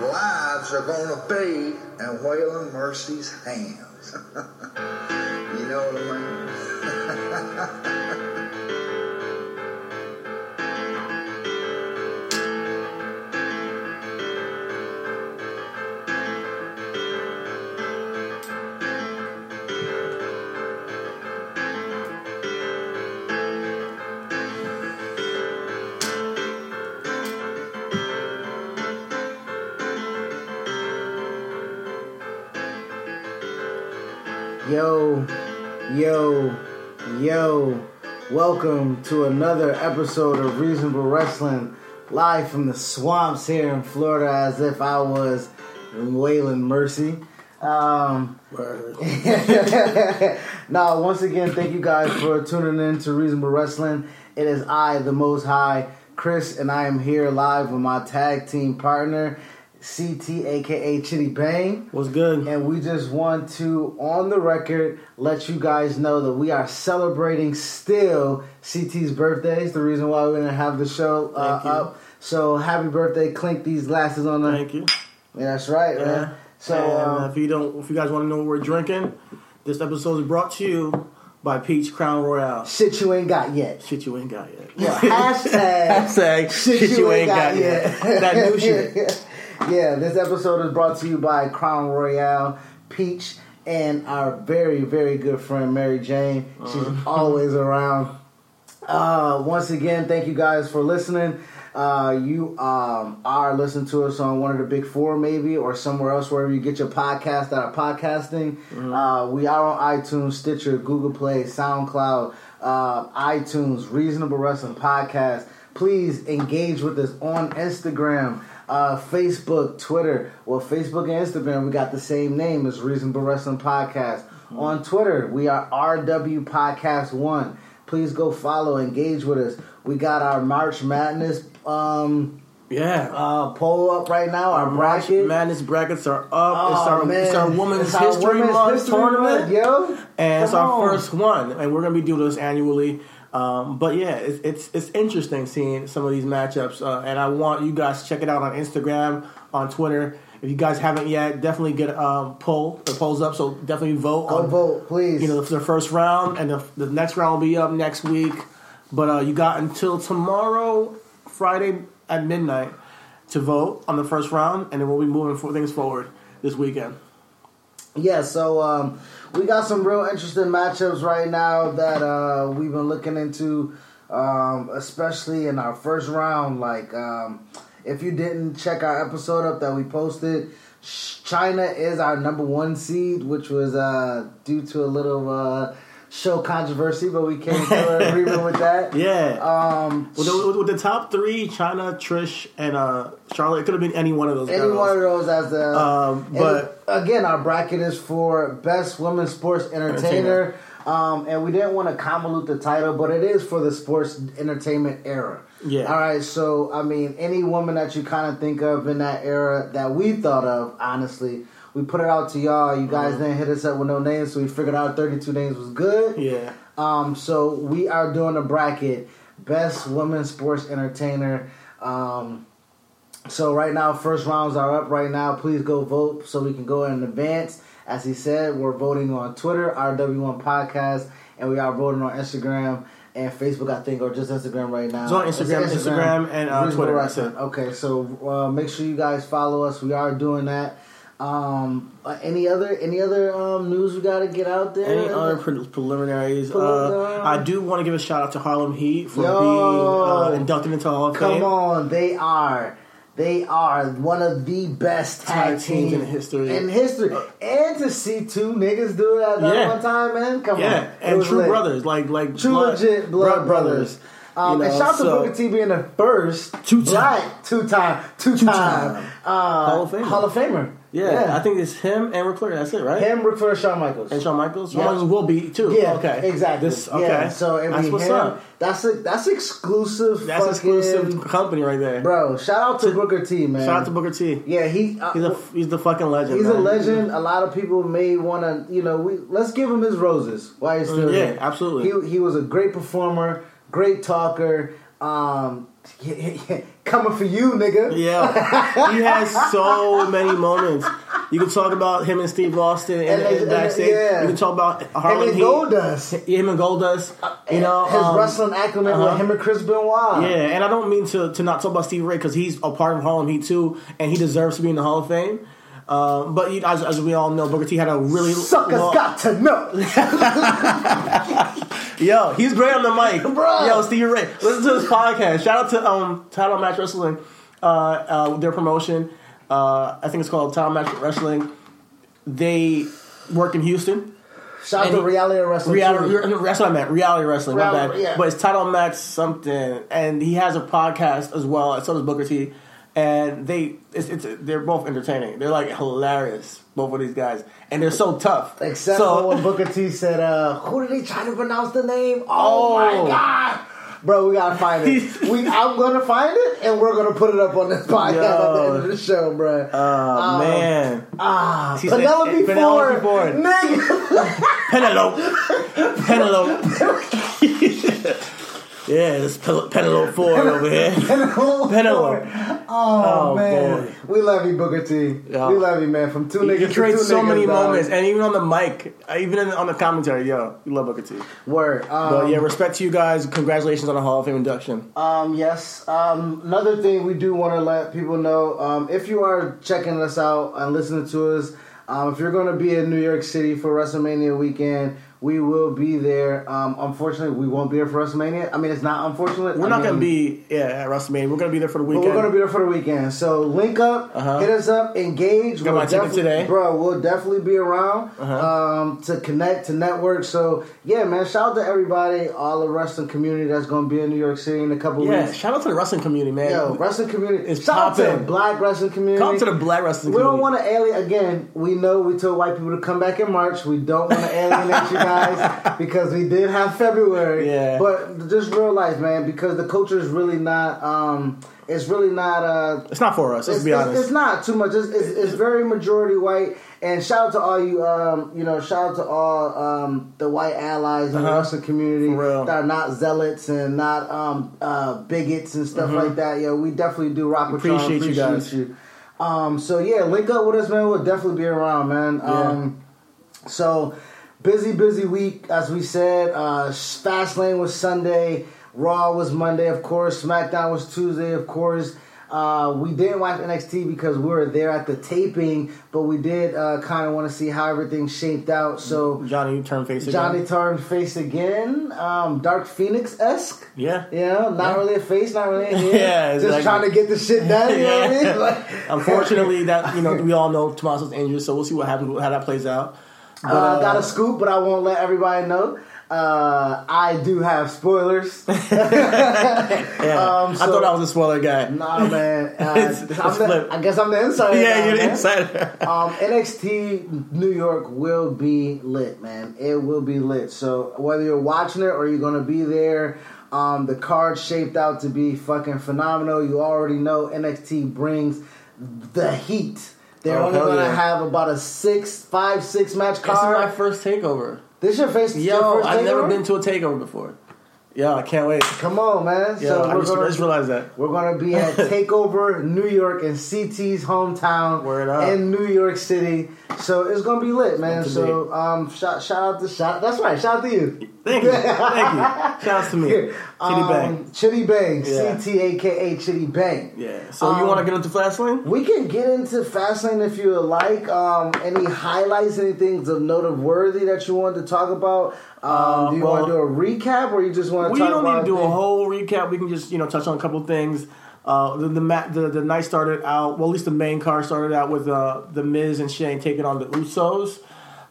lives are going to be in Waylon Mercy's hands. you know what I mean? Yo, yo, yo. Welcome to another episode of Reasonable Wrestling, live from the swamps here in Florida, as if I was Waylon Mercy. Um, now, once again, thank you guys for tuning in to Reasonable Wrestling. It is I, the Most High, Chris, and I am here live with my tag team partner, CT, aka Chidi Bang. What's good? And we just want to, on the record, let you guys know that we are celebrating still CT's birthday. It's the reason why we're going to have the show uh, up. So happy birthday. Clink these glasses on the. Thank you. Yeah, that's right, Yeah. man. So, um, if you don't, if you guys want to know what we're drinking, this episode is brought to you by Peach Crown Royal. shit you ain't got yet. Shit you ain't got yet. Yeah, hashtag, Hashtag shit, you ain't got, yet. that new shit. yeah, this episode is brought to you by Crown Royal, Peach, and our very, very good friend Mary Jane. She's Uh-huh. always around. Uh, once again, thank you guys for listening. Uh, you um, are listening to us on one of the big four, maybe, or somewhere else, wherever you get your podcast that are podcasting. Uh, we are on iTunes, Stitcher, Google Play, SoundCloud, uh, iTunes, Reasonable Wrestling Podcast. Please engage with us on Instagram, uh, Facebook, Twitter. Well, Facebook and Instagram, we got the same name as Reasonable Wrestling Podcast. On Twitter, we are RW Podcast One. Please go follow, engage with us. We got our March Madness um, Yeah. uh, poll up right now. Our March bracket. Madness brackets are up. Oh, it's our man. it's our Women's It's our History Women's Month History tournament, Month, yo. and it's Come our on. first one. And we're gonna be doing this annually. Um, but yeah, it's, it's it's interesting seeing some of these matchups, uh, and I want you guys to check it out on Instagram, on Twitter. If you guys haven't yet, definitely get a um, poll. The poll's up, so definitely vote. Go on, vote, please. You know, the first round, and the, the next round will be up next week. But uh, you got until tomorrow, Friday at midnight, to vote on the first round, and then we'll be moving for things forward this weekend. Yeah, so um, we got some real interesting matchups right now that uh, we've been looking into, um, especially in our first round. Like, um, if you didn't check our episode up that we posted, Chyna is our number one seed, which was uh, due to a little uh, show controversy, but we came to an agreement with that. Yeah. Um, with, the, with, the top three, Chyna, Trish, and uh, Charlotte, it could have been any one of those. Any girls. one of those as the. Um, but- again, our bracket is for best women's sports entertainer, um, and we didn't want to convolute the title, but it is for the sports entertainment era. Yeah. All right. So I mean, any woman that you kind of think of in that era that we thought of, honestly. We put it out to y'all. You guys Mm-hmm. didn't hit us up with no names, so we figured out 32 names was good. Yeah. Um, so we are doing a bracket, best women's sports entertainer. Um, so right now, first rounds are up right now. Please go vote so we can go in advance. As he said, we're voting on Twitter, RW1 Podcast, and we are voting on Instagram and Facebook, I think, or just Instagram right now. It's on Instagram, Instagram, and, uh, Twitter. Okay, so uh, make sure you guys follow us. We are doing that. Um, uh, any other any other um, news we got to get out there? Any other pre- preliminaries? Uh, I do want to give a shout out to Harlem Heat for Yo. being uh, inducted into Hall of Come Fame. on, they are. They are one of the best tag, Tag teams in history. In history, and to see two niggas do it at that Yeah. one time, man, come on, Yeah, and true lit. brothers, like like true blood- legit blood, brothers. Um, You and shout out to so- Booker T being the first Two-time. black two time two time uh, Hall of Famer. Hall of Famer. Yeah, I think it's him and Ric Flair. That's it, right? him, Ric Flair, Shawn Michaels. and Shawn Michaels. Shawn Yeah. Michaels will be too. Yeah, okay, exactly. This, okay, Yeah, so it'd that's be what's him. up. That's a that's exclusive. That's fucking- exclusive company right there. bro. Shout out to Booker T, man. Shout out to Booker T. Yeah, he. Uh, He's a he's the fucking legend. He's a legend. A lot of people may want to, you know, we let's give him his roses while he's still Yeah, here. absolutely. He he was a great performer, great talker. Um, coming for you, nigga. Yeah, he has so many moments. You can talk about him and Steve Austin and, And they- and backstage. yeah. You can talk about And Harlan then Heat. Goldust. Him and Goldust. You know, his um, wrestling acumen uh-huh. with him and Chris Benoit. Yeah, and I don't mean to, to not talk about Steve Ray because he's a part of Harlem Heat too, and he deserves to be in the Hall of Fame. Um, but you, as, as we all know, Booker T had a really Suckers long- got to know. Yo, he's great on the mic, Bruh. Yo, Steve Ray, listen to this podcast. Shout out to um Title Match Wrestling, uh, uh, their promotion. Uh, I think it's called Title Match Wrestling. They work in Houston. Shout out to reality wrestling. Reality, too. that's what I meant. Reality wrestling, my bad. yeah. But it's title match something, and he has a podcast as well. So does Booker T. And they, it's, it's they're both entertaining. They're like hilarious, both of these guys, and they're so tough. Except so, when Booker T said, uh, "Who did he try to pronounce the name?" Oh, Oh. my god, bro, we gotta find it. we, I'm gonna find it, and we're gonna put it up on this podcast at the end of the show, bro. Oh Um, man, ah, Penelope Penelope Ford. nigga. Penelope, Penelope. Yeah, this Pen- Penelope Ford over here. Penelope. Penelope. Oh, Oh, man, boy. we love you, Booker T. Yeah. We love you, man. From two niggas he to creates so niggas, many dog. moments, and even on the mic, uh, even in, on the commentary, yo, we love Booker T. Word. Um, But yeah, respect to you guys. Congratulations on the Hall of Fame induction. Um, yes. Um, another thing we do want to let people know um, if you are checking us out and listening to us, um, if you're going to be in New York City for WrestleMania weekend, we will be there. Um, unfortunately, we won't be there for WrestleMania. I mean, it's not unfortunate. We're I not going to be yeah at WrestleMania. We're going to be there for the weekend. we're gonna be there for the weekend. So link up, Uh-huh. hit us up, engage. Got my ticket today. bro. We'll definitely be around Uh-huh. um, to connect to network. So yeah, man. Shout out to everybody, all the wrestling community that's gonna be in New York City in a couple yeah, weeks. shout out to the wrestling community, man. Yo, wrestling community. It's Shout out to the black wrestling community. Come to the black wrestling We don't want to alienate. Again, we know we told white people to come back in March. We don't want to alienate you guys because we did have February. Yeah. But just realize, man, because the culture is really not. um It's really not. uh It's not for us. Let's it's, be honest. it's not too much. It's, it's, it's very majority white. And shout out to all you, um, you know, shout out to all um, the white allies in the Uh-huh. wrestling community For real. that are not zealots and not um, uh, bigots and stuff like that. Yeah, we definitely do rock with y'all. Mm-hmm. Appreciate you guys. you. Um, so yeah, link up with us, man. We'll definitely be around, man. Um, so busy, busy week, as we said. Uh, Fastlane was Sunday, Raw was Monday, of course. SmackDown was Tuesday, of course. Uh, we didn't watch NXT because we were there at the taping, but we did uh, kind of want to see how everything shaped out. So Johnny, you turn face again. Johnny turned face again, um, Dark Phoenix esque. Yeah. You know, not Yeah. really a face, not really a. Yeah, just like- trying to get the shit done. You know what I mean? Like, Unfortunately, that you know we all know Tommaso's injured, so we'll see what happens, how that plays out. But, uh, uh, got a scoop, but I won't let everybody know. Uh, I do have spoilers. yeah. um, I thought I was a spoiler guy. nah, man. Uh, It's- I'm it's the- I guess I'm the insider. yeah, now, you're the insider. um, NXT New York will be lit, man. It will be lit. So whether you're watching it or you're gonna be there, um, the card shaped out to be fucking phenomenal. You already know NXT brings the heat. They're Oh, only gonna yeah. have about a six, five, six match card. This is my first takeover. This your face? your Yo, I've never been to a takeover before. Yeah, I can't wait. Come on, man. Yo, so I just, gonna, just realized that. we're gonna be at Takeover New York in CT's hometown Word up. in New York City. So it's gonna be lit, man. So um, shout shout out to shout. That's right. Shout out to you. Thank you, thank you. Shout out to me, Chidi Um, Bang. Chidi Bang. Yeah. CT aka Chidi Bang. Yeah. So you um, want to get into Fastlane? We can get into Fastlane if you would like. Um, any highlights, anything of noteworthy that you want to talk about? Um, Uh, do you well- want to do a recap, or you just want to We don't need to do a things? whole recap. We can just you know touch on a couple things. Uh, the the, ma- the the night started out well. At least the main card started out with uh, the Miz and Shane taking on the Usos.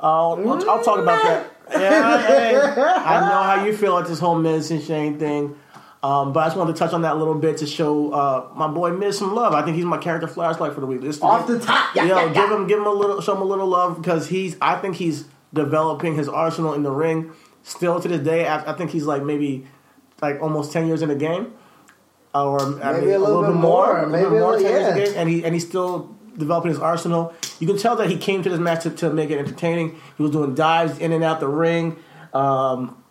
Uh, I'll, I'll talk about that. Yeah, hey, I know how you feel like this whole Miz and Shane thing. Um, but I just wanted to touch on that a little bit to show uh, my boy Miz some love. I think he's my character flashlight for the week. This Off the top, yeah, Yo, yeah, yeah. give him give him a little show him a little love because he's I think he's developing his arsenal in the ring still to this day. I, I think he's like maybe like almost ten years in the game, or I Maybe mean, a little bit more, a maybe little a more little- 10 years in the yeah. game, and he and he's still developing his arsenal. You can tell that he came to this match to, to make it entertaining. He was doing dives in and out the ring. Um,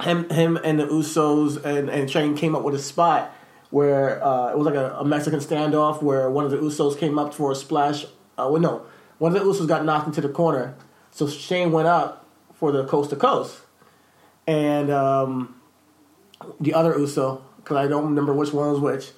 him him and the Usos and and Shane came up with a spot where uh, it was like a, a Mexican standoff where one of the Usos came up for a splash. Uh, well, no, one of the Usos got knocked into the corner, so Shane went up for the coast to coast, and um, the other Uso, because I don't remember which one was which,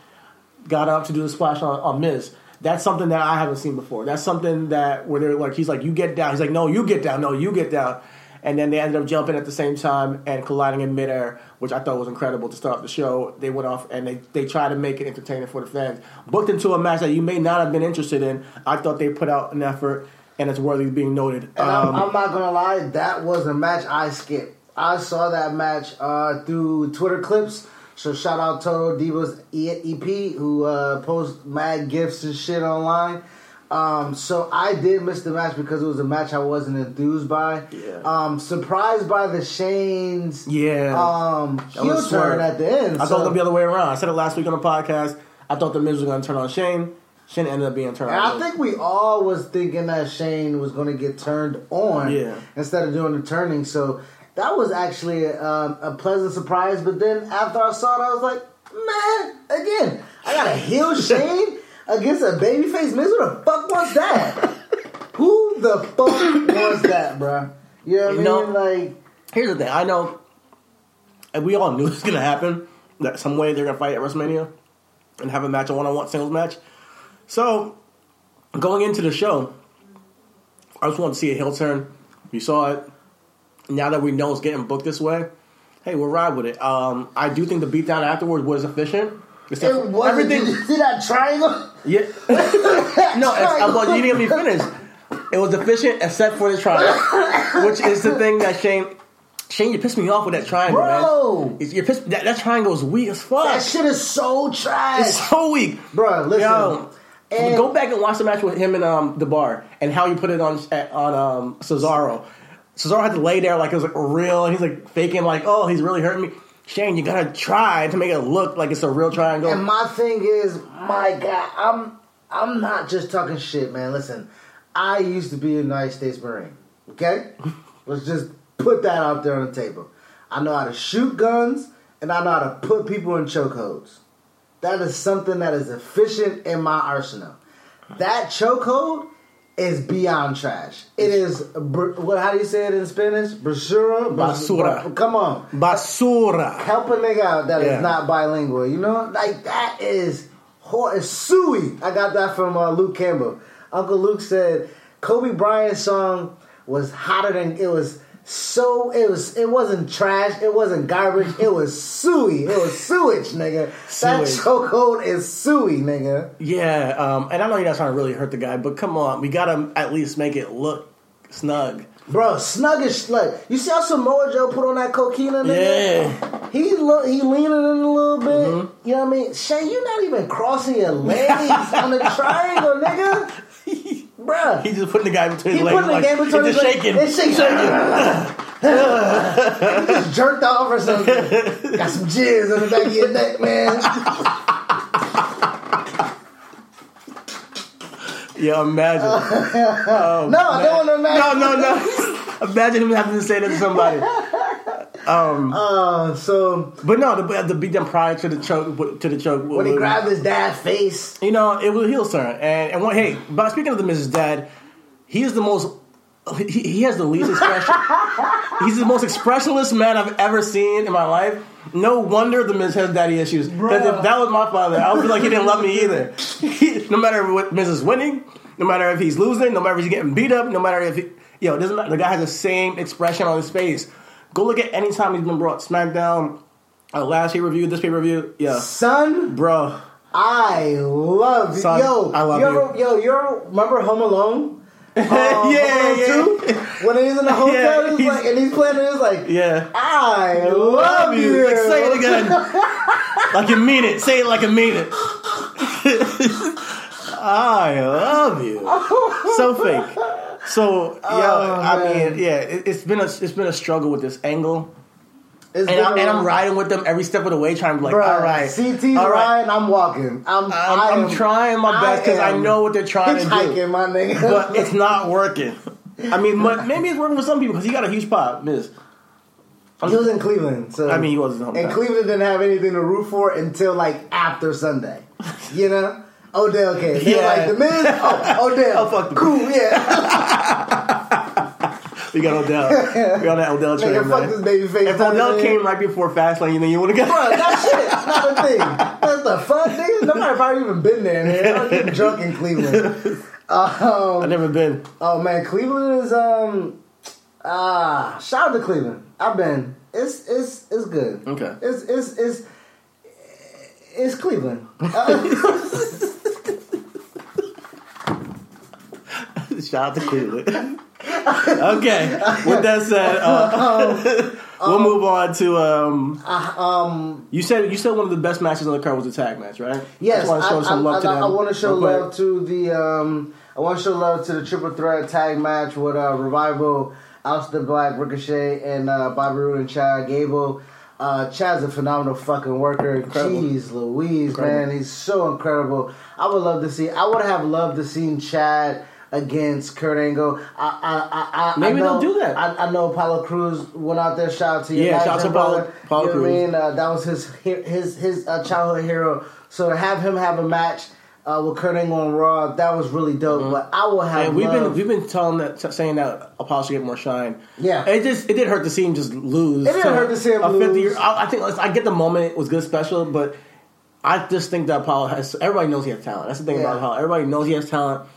got up to do the splash on, on Miz. That's something that I haven't seen before. That's something that where they're like, he's like, you get down. He's like, no, you get down. No, you get down. And then they ended up jumping at the same time and colliding in midair, which I thought was incredible to start off the show. They went off and they, they tried to make it entertaining for the fans. Booked into a match that you may not have been interested in. I thought they put out an effort and it's worthy of being noted. And I'm, Um, I'm not gonna lie, that was a match I skipped. I saw that match uh, through Twitter clips. So shout out Total Divas EP who uh, post mad gifts and shit online. Um, so I did miss the match because it was a match I wasn't enthused by. Yeah. Um, surprised by the Shane's yeah. um, heel turn at the end. I thought it was going to be the other way around. I said it last week on the podcast. I thought the Miz was going to turn on Shane. Shane ended up being turned And on. I think we all was thinking that Shane was going to get turned on Yeah. instead of doing the turning. So that was actually um, a pleasant surprise. But then after I saw it, I was like, man, again, I got a heel Shane against a babyface Miz. Who the fuck was that? Who the fuck was that, bruh? You know what I mean? know- like, Here's the thing. I know, and we all knew it was going to happen. That some way they're going to fight at WrestleMania and have a match, a one-on-one singles match. So, going into the show, I just wanted to see a heel turn. You saw it. Now that we know it's getting booked this way, hey, we'll ride with it. Um, I do think the beatdown afterwards was efficient. Except it was everything. Did you see that triangle? Yeah. no, it's, uh, well, you didn't me finish. It was efficient except for the triangle, which is the thing that Shane. Shane, you pissed me off with that triangle, Bro. man. You're pissed, that, that triangle is weak as fuck. That shit is so trash. it's so weak, bro. listen. Yo, And- go back and watch the match with him and um, the bar and how you put it on on um, Cesaro. Cesaro had to lay there like it was like real, and he's like faking like, oh, he's really hurting me. Shane, you gotta try to make it look like it's a real triangle. And my thing is, my God, I'm I'm not just talking shit, man. Listen, I used to be a United States Marine. Okay, let's just put that out there on the table. I know how to shoot guns, and I know how to put people in chokeholds. That is something that is efficient in my arsenal. That chokehold is beyond trash. It is what? How do you say it in Spanish? Basura. Basura. Come on Basura. help a nigga out that is Yeah. not bilingual. You know, like that is hor- it's suey. I got that from uh, Luke Campbell. Uncle Luke said Kobe Bryant's song was hotter than it was. So it was. It wasn't trash. It wasn't garbage. It was suey. It was sewage, nigga. That chokehold is suey, nigga. Yeah, um, and I know you're not trying to really hurt the guy, but come on, we gotta at least make it look snug. Bro, snuggish. Like you see how Samoa Joe put on that coquina, nigga. Yeah, He lo- he leaning in a little bit. Mm-hmm. You know what I mean? Shay, you're not even crossing your legs on the triangle, nigga. Bruh. he's just putting the guy between his legs. putting the game between he's his just legs. shaking. It's shaking. he just jerked off or something. Got some jizz on the back of your neck, man. Yeah, imagine. Oh, no, I don't want to imagine. no, no, no. imagine him having to say that to somebody. Uh, so But no, the, the beat them prior to the choke. To the choke. when he grabbed his dad's face, you know, it was a heel turn. And and what? Hey, but speaking of the Miz's Dad, he is the most. He, he has the least expression. He's the most expressionless man I've ever seen in my life. No wonder the Miz has daddy issues. 'Cause if that was my father, I would feel like he didn't love me either. He- no matter what Miz is winning, no matter if he's losing, no matter if he's getting beat up, no matter if he, yo, it doesn't matter. The guy has the same expression on his face. Go look at any time he's been brought SmackDown. Uh, last pay review, this pay review, yeah, son, bro. I love Son, yo. I love you. Ever, yo, you ever remember Home Alone? Uh, yeah, Home Alone yeah. 2? When he's in the hotel, Yeah, he's he's- like, and he's playing, it, he's like, Yeah. I love you. Like, say it again. like you mean it. Say it like you mean it. I love you. So fake. So yo, Oh, I mean, yeah, it, it's been a it's been a struggle with this angle, It's and, I, a and I'm riding with them every step of the way, trying to be like, Bruh, all right, CT's all right. riding, I'm walking. I'm, I'm, I I'm am- trying my best because I, am know what they're trying to do, my nigga. but it's not working. I mean, but maybe it's working for some people because he got a huge pop, Miz. He was in Cleveland, so I mean, he wasn't. and Cleveland didn't have anything to root for until like after Sunday. You know, Odell came. Yeah. like the Miz. Oh, Odell. Oh, fuck the- cool. Yeah, We got Odell. we got that Odell train, nigga, fuck man. this baby face. If Odell came right before Fastlane, you think you would have Bro, that shit not a thing. What the fuck, nigga? Nobody probably even been there. Man. I'm getting drunk in Cleveland. Um, I've never been. oh man, Cleveland is um ah shout out to Cleveland. I've been. It's it's it's good. Okay. It's it's it's it's Cleveland. Uh, Shout out to Cleveland. okay. With that said, uh, we'll move on to. Um, um, you said you said one of the best matches on the card was the tag match, right? yes, I I, want to show some love to them. want to show love to the um, I want to show love to the triple threat tag match with uh, Revival, Aleister Black, Ricochet, and uh, Bobby Roode and Chad Gable. Uh, Chad's a phenomenal fucking worker. Incredible. Jeez Louise, Incredible. man, he's so incredible. I would love to see. I would have loved to see Chad against Kurt Angle. I, I, I, I Maybe I know, they'll do that. I, know Apollo Crews went out there. Shout out to you, Yeah, shout out to Apollo- Apollo what I mean? Uh, that was his his his uh, childhood hero. So to have him have a match uh, with Kurt Angle on Raw, that was really dope. But I will have. And Mm-hmm. we've been we've been telling that saying that Apollo should get more shine. Yeah. it just it did hurt to see him just lose. It didn't hurt to see him a lose. year. I, I think I get the moment it was good special, but I just think that Apollo has. Everybody knows he has talent. That's the thing Yeah. about Apollo. Everybody knows he has talent,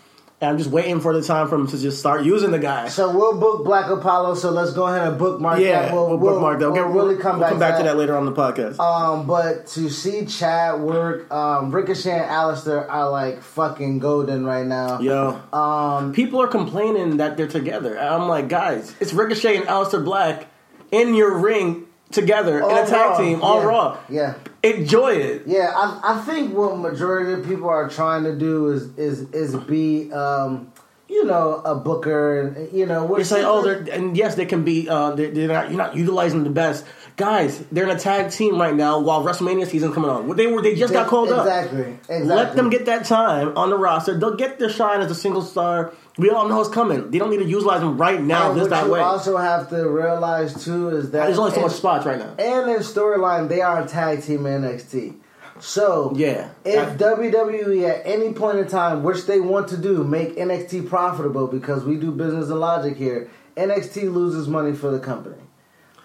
and I'm just waiting for the time for him to just start using the guy. So we'll book Black Apollo. So let's go ahead and bookmark yeah, that. we'll, bookmark that. We'll, Okay, really come we'll back, to that later on the podcast. Um, but to see Chad work, um, Ricochet and Aleister are like fucking golden right now. Yo, Um, people are complaining that they're together. I'm like, guys, it's Ricochet and Aleister Black in your ring together in a tag Raw. team on Yeah. Raw. Yeah. Enjoy it. Yeah, I, I think what majority of people are trying to do is is is be um, you know a booker and you know It's like, oh, they're and yes, they can be. Uh, they're, they're not. You're not utilizing the best guys. They're in a tag team right now while WrestleMania season coming on. They were. They just got called up. exactly, Exactly. Let them get that time on the roster. They'll get their shine as a single star. We all know it's coming. They don't need to utilize them right now, And what that you way. also have to realize too is that There's only so much spots right now. And in storyline, they are a tag team in NXT. So Yeah. if That- WWE at any point in time, which they want to do, make NXT profitable because we do business and logic here, NXT loses money for the company.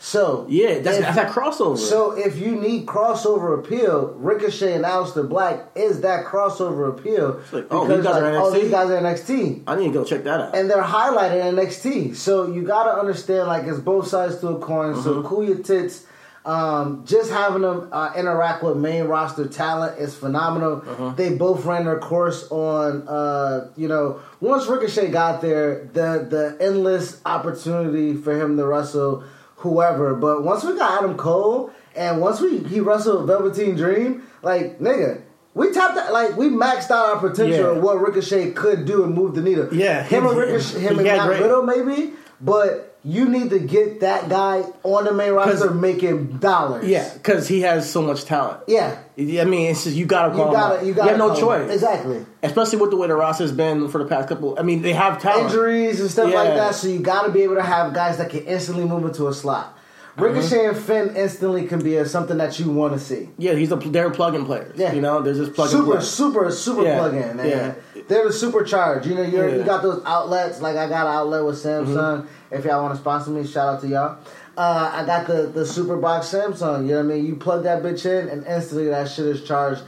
So Yeah, that's, if- that's that crossover. So if you need crossover appeal, Ricochet and Aleister Black is that crossover appeal. like, oh, these guys are oh, NXT? these guys are NXT. I need to go check that out. And they're highlighted in NXT. So you gotta understand like it's both sides to a coin. So Mm-hmm. cool your tits. Um, just having them uh, interact with main roster talent is phenomenal. Mm-hmm. They both ran their course on, uh, you know, once Ricochet got there, the the endless opportunity for him to wrestle whoever. But once we got Adam Cole, and once we he wrestled Velveteen Dream, like nigga, we tapped that, like we maxed out our potential Yeah. of what Ricochet could do and move the needle. Yeah, him and Ricochet, him and Matt Riddle maybe, but you need to get that guy on the main roster making dollars. yeah, because he has so much talent. yeah. I mean, it's just you gotta You call him gotta, out. you gotta, have no call him. choice, Exactly. especially with the way the roster's been for the past couple. I mean, they have talent. Injuries and stuff like that, so you got to be able to have guys that can instantly move into a slot. Ricochet and Finn instantly can be a, something that you want to see. Yeah, he's a they're plug-in players. Yeah. you know, they're just plug super, play. super, super Yeah, plug in. Man. yeah. They're the supercharged. You know, you're, you got those outlets. Like I got an outlet with Samsung. Mm-hmm. If y'all want to sponsor me, shout out to y'all. Uh, I got the the super box Samsung. You know what I mean? You plug that bitch in, and instantly that shit is charged.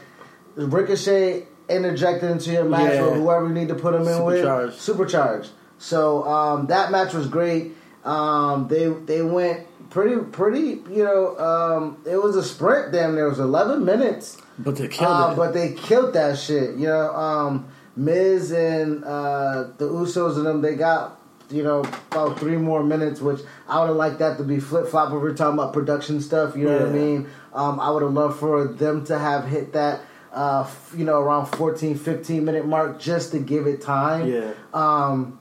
Ricochet interjected into your match Yeah. with whoever you need to put them in Supercharged. with. Supercharged. So um, that match was great. Um, they they went pretty pretty. You know, um, it was a sprint. Damn, there was eleven minutes. but they killed Uh, it. but they killed that shit. You know, um, Miz and uh, the Usos and them, they got, you know, about three more minutes, which I would have liked that to be flip flop if we're talking about production stuff. You know what I mean? Um, I would have loved for them to have hit that, uh, f- you know, around 14, 15 minute mark just to give it time. yeah, Um,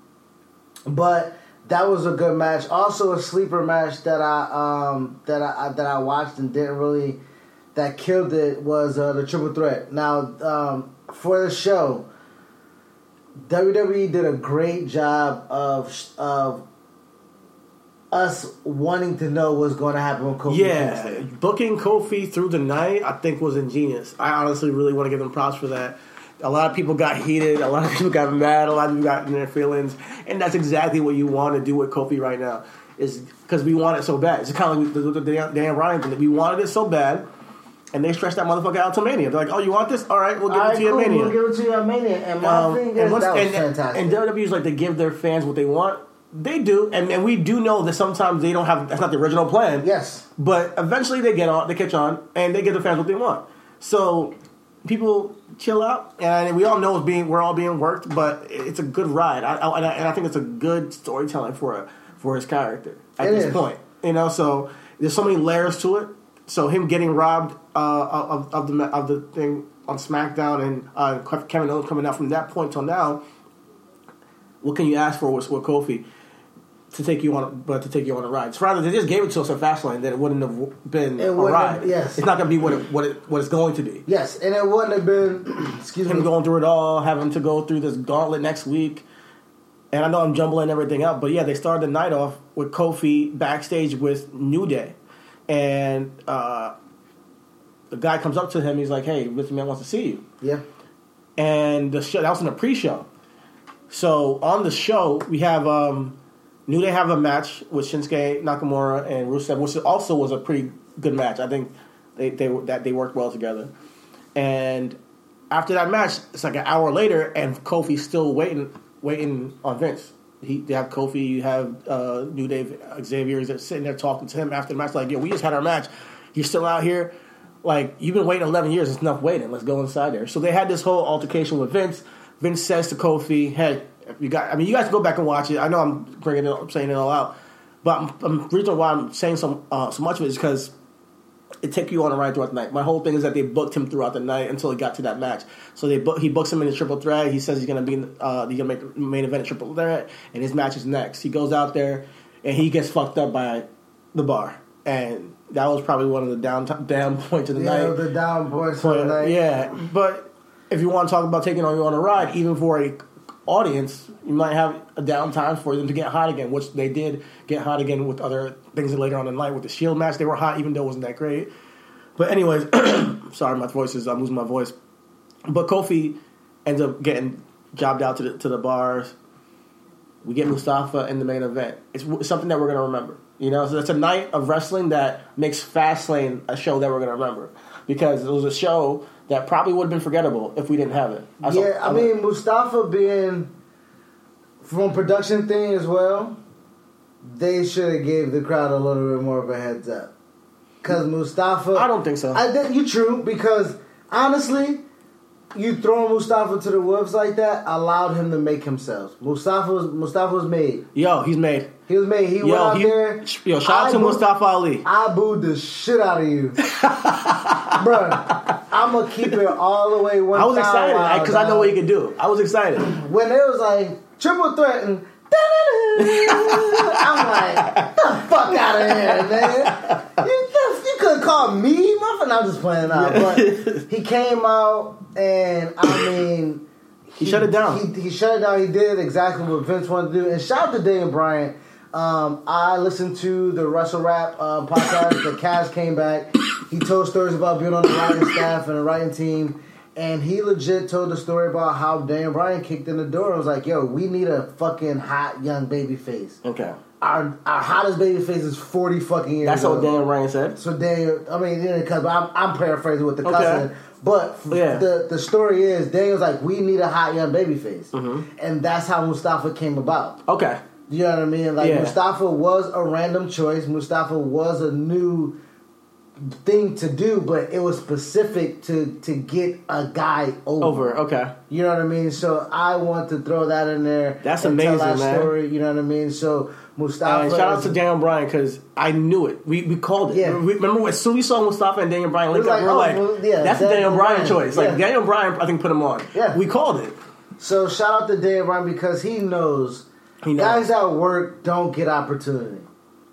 but that was a good match. Also, a sleeper match that I um, that I that I watched and didn't really that killed it was uh, the triple threat. Now, um, for the show, WWE did a great job of of us wanting to know what's going to happen with Kofi Yeah, booking Kofi through the night, I think was ingenious. I honestly really want to give them props for that. A lot of people got heated. A lot of people got mad. A lot of people got in their feelings, and that's exactly what you want to do with Kofi right now. Is because we want it so bad. It's kind of like the, the, Dan Bryan thing. We wanted it so bad, and they stretched that motherfucker out to Mania. They're like, "Oh, you want this? All right, we'll give All it right, to you cool. at Mania." We'll give it to you at Mania. And my Um, thing is, and, once, that was and, fantastic. and WWE's like they give their fans what they want. They do, and, and we do know that sometimes they don't have. That's not the original plan. yes. But eventually they get on, they catch on, and they give the fans what they want. So people chill out, and we all know it's being we're all being worked, but it's a good ride. I, I, and I- and I think it's a good storytelling for for his character at It this is. point. You know, so there's so many layers to it. So him getting robbed uh, of, of the of the thing on SmackDown and uh, Kevin Owens coming out from that point till now. What can you ask for with, with Kofi? To take you on, but to take you on a ride. It's rather they just gave it to us at Fastlane that it wouldn't have been It a ride. have- yes. it's not going to be what it, what it what it's going to be. Yes, and it wouldn't have been. excuse Him me. going through it all, having to go through this gauntlet next week, and I know I'm jumbling everything up, but yeah, they started the night off with Kofi backstage with New Day, and uh, the guy comes up to him. He's like, "Hey, Mr. Man wants to see you." Yeah. and the show that was in the pre-show. So on the show, we have um, New they have a match with Shinsuke Nakamura and Rusev, which also was a pretty good match. I think they they that they worked well together. And after that match, it's like an hour later, and Kofi's still waiting waiting on Vince. He they have Kofi, you have uh, New Day Xavier is sitting there talking to him after the match, like, "Yo, we just had our match. You're still out here." Like you've been waiting eleven years. It's enough waiting. Let's go inside there. So they had this whole altercation with Vince. Vince says to Kofi, "Hey, you got. I mean, you guys can go back and watch it. I know I'm bringing it, I'm saying it all out, but I'm, I'm, the reason why I'm saying so uh, so much of it is because it took you on a ride throughout the night. My whole thing is that they booked him throughout the night until he got to that match. So they book, he books him in a triple threat. He says he's gonna be uh, he's gonna make the main event a triple threat, and his match is next. He goes out there and he gets fucked up by the bar, and that was probably one of the down down points of the Yeah, night. the down points for the night. yeah, but if you want to talk about taking on you on a ride, even for a audience, you might have a downtime for them to get hot again, which they did get hot again with other things later on in the night with the Shield match. They were hot, even though it wasn't that great. But anyways, sorry, my voice is I'm losing my voice. But Kofi ends up getting jobbed out to the to the bars. We get Mustafa in the main event. It's, something that we're gonna remember. You know, so it's a night of wrestling that makes Fastlane a show that we're gonna remember because it was a show that probably would have been forgettable if we didn't have it. I saw- Yeah, I mean Mustafa being from production thing as well. They should have gave the crowd a little bit more of a heads up. Cause Mustafa, I don't think so. I think you true because honestly, you throwing Mustafa to the wolves like that allowed him to make himself. Mustafa was Mustafa was made. Yo, he's made. He was made. He went Yo, out he, there. yo, shout out to boo- Mustafa Ali. I booed the shit out of you, Bruh, I'm gonna keep it all the way one. I was excited because I know what he could do. I was excited. when it was like triple threat and I'm like, the fuck out of here, man. You, just- you could call me, motherfucker. I'm just playing out. But he came out and I mean, He shut it down. He, he shut it down. He did exactly what Vince wanted to do. And shout out to Daniel Bryan. Um, I listened to the Russell Rap uh, podcast. the Cash came back. He told stories about being on the writing staff and the writing team. And he legit told the story about how Daniel Bryan kicked in the door and was like, yo, we need a fucking hot young baby face. Okay, Our, our hottest baby face is 40 fucking years old. that's old. what Dan Bryan said. So Daniel, I mean, he didn't cuss, but I'm, I'm paraphrasing with the Okay. cussing. But Yeah. the the story is Daniel's like, we need a hot young baby face, Mm-hmm. and that's how Mustafa came about. Okay, You know what I mean? Like Yeah. Mustafa was a random choice. Mustafa was a new thing to do, but it was specific to to get a guy over. over. Okay, You know what I mean? So I want to throw that in there. That's tell amazing, that man. Story, you know what I mean? So Mustafa. and shout out to Daniel Bryan because I knew it. We we called it. Yeah. Remember when, as soon as we saw Mustafa and Daniel Bryan link We up, we were like, like, oh, well, yeah, "That's the Daniel Daniel Bryan Bryan. choice." Like Yeah. Daniel Bryan, I think put him on. Yeah. we called it. So shout out to Daniel Bryan because he knows, He knows. guys at work don't get opportunity.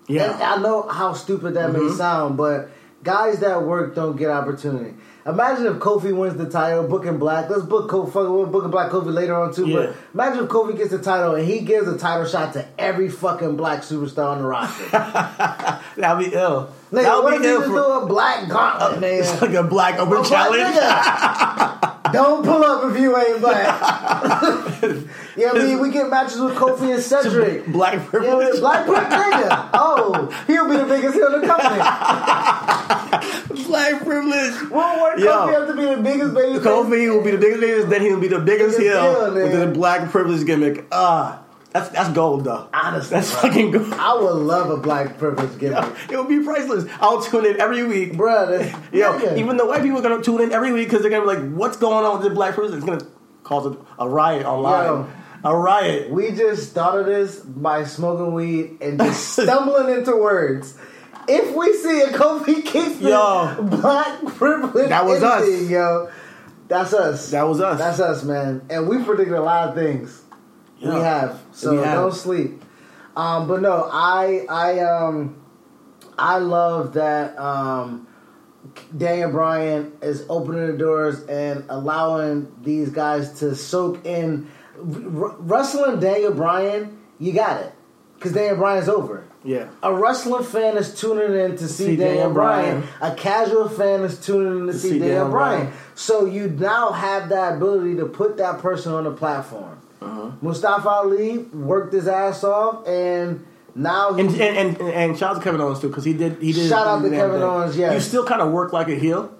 Yeah, And I know how stupid that may Mhm. sound, but guys that work don't get opportunity. Imagine if Kofi wins the title, booking Black. Let's book Kofi. We'll book Black Kofi later on too. Yeah. But imagine if Kofi gets the title and he gives a title shot to every fucking black superstar on the roster. That'd be ill. Nigga, that what if be he ill just for do a black gauntlet, man? it's like a black open Black challenge. nigga. Don't pull up if you ain't black. yeah, I mean, we get matches with Kofi and Cedric. Black privilege. with black prick nigga. Oh, he'll be the biggest heel in the company. black privilege. We'll work Yo. Kofi up to be the biggest baby. Kofi will be the biggest biggest, then he'll be the biggest Biggest heel heel, with the black privilege gimmick. Ah, that's that's gold though. Honestly, That's bro. fucking gold. I would love a black privilege gimmick. It would be priceless. I'll tune in every week. Bruh, that's- Yo, nigga. even the white people are gonna tune in every week because they're gonna be like, "What's going on with the black privilege?" It's gonna cause a, a riot online. Yo. A riot. We just started this by smoking weed and just stumbling into words. If we see a Kofi Kingston Yo. black privilege, That was us. yo. That's us. That was us. That's us, man. And we predicted a lot of things. We have. So We have. don't sleep. Um, but no, I I um I love that um Daniel Bryan is opening the doors and allowing these guys to soak in R- wrestling Daniel Bryan, you got it. Cause Daniel Bryan's over. Yeah. A wrestling fan is tuning in to see, See Daniel, Daniel Bryan. Bryan. A casual fan is tuning in to, see, see Daniel, Daniel Bryan. Bryan. So you now have that ability to put that person on the platform. Uh-huh. Mustafa Ali worked his ass off, and now he, And and, and and shout out to Kevin Owens too because he did he did. Shout out to Kevin thing. Owens, yes. You still kind of work like a heel,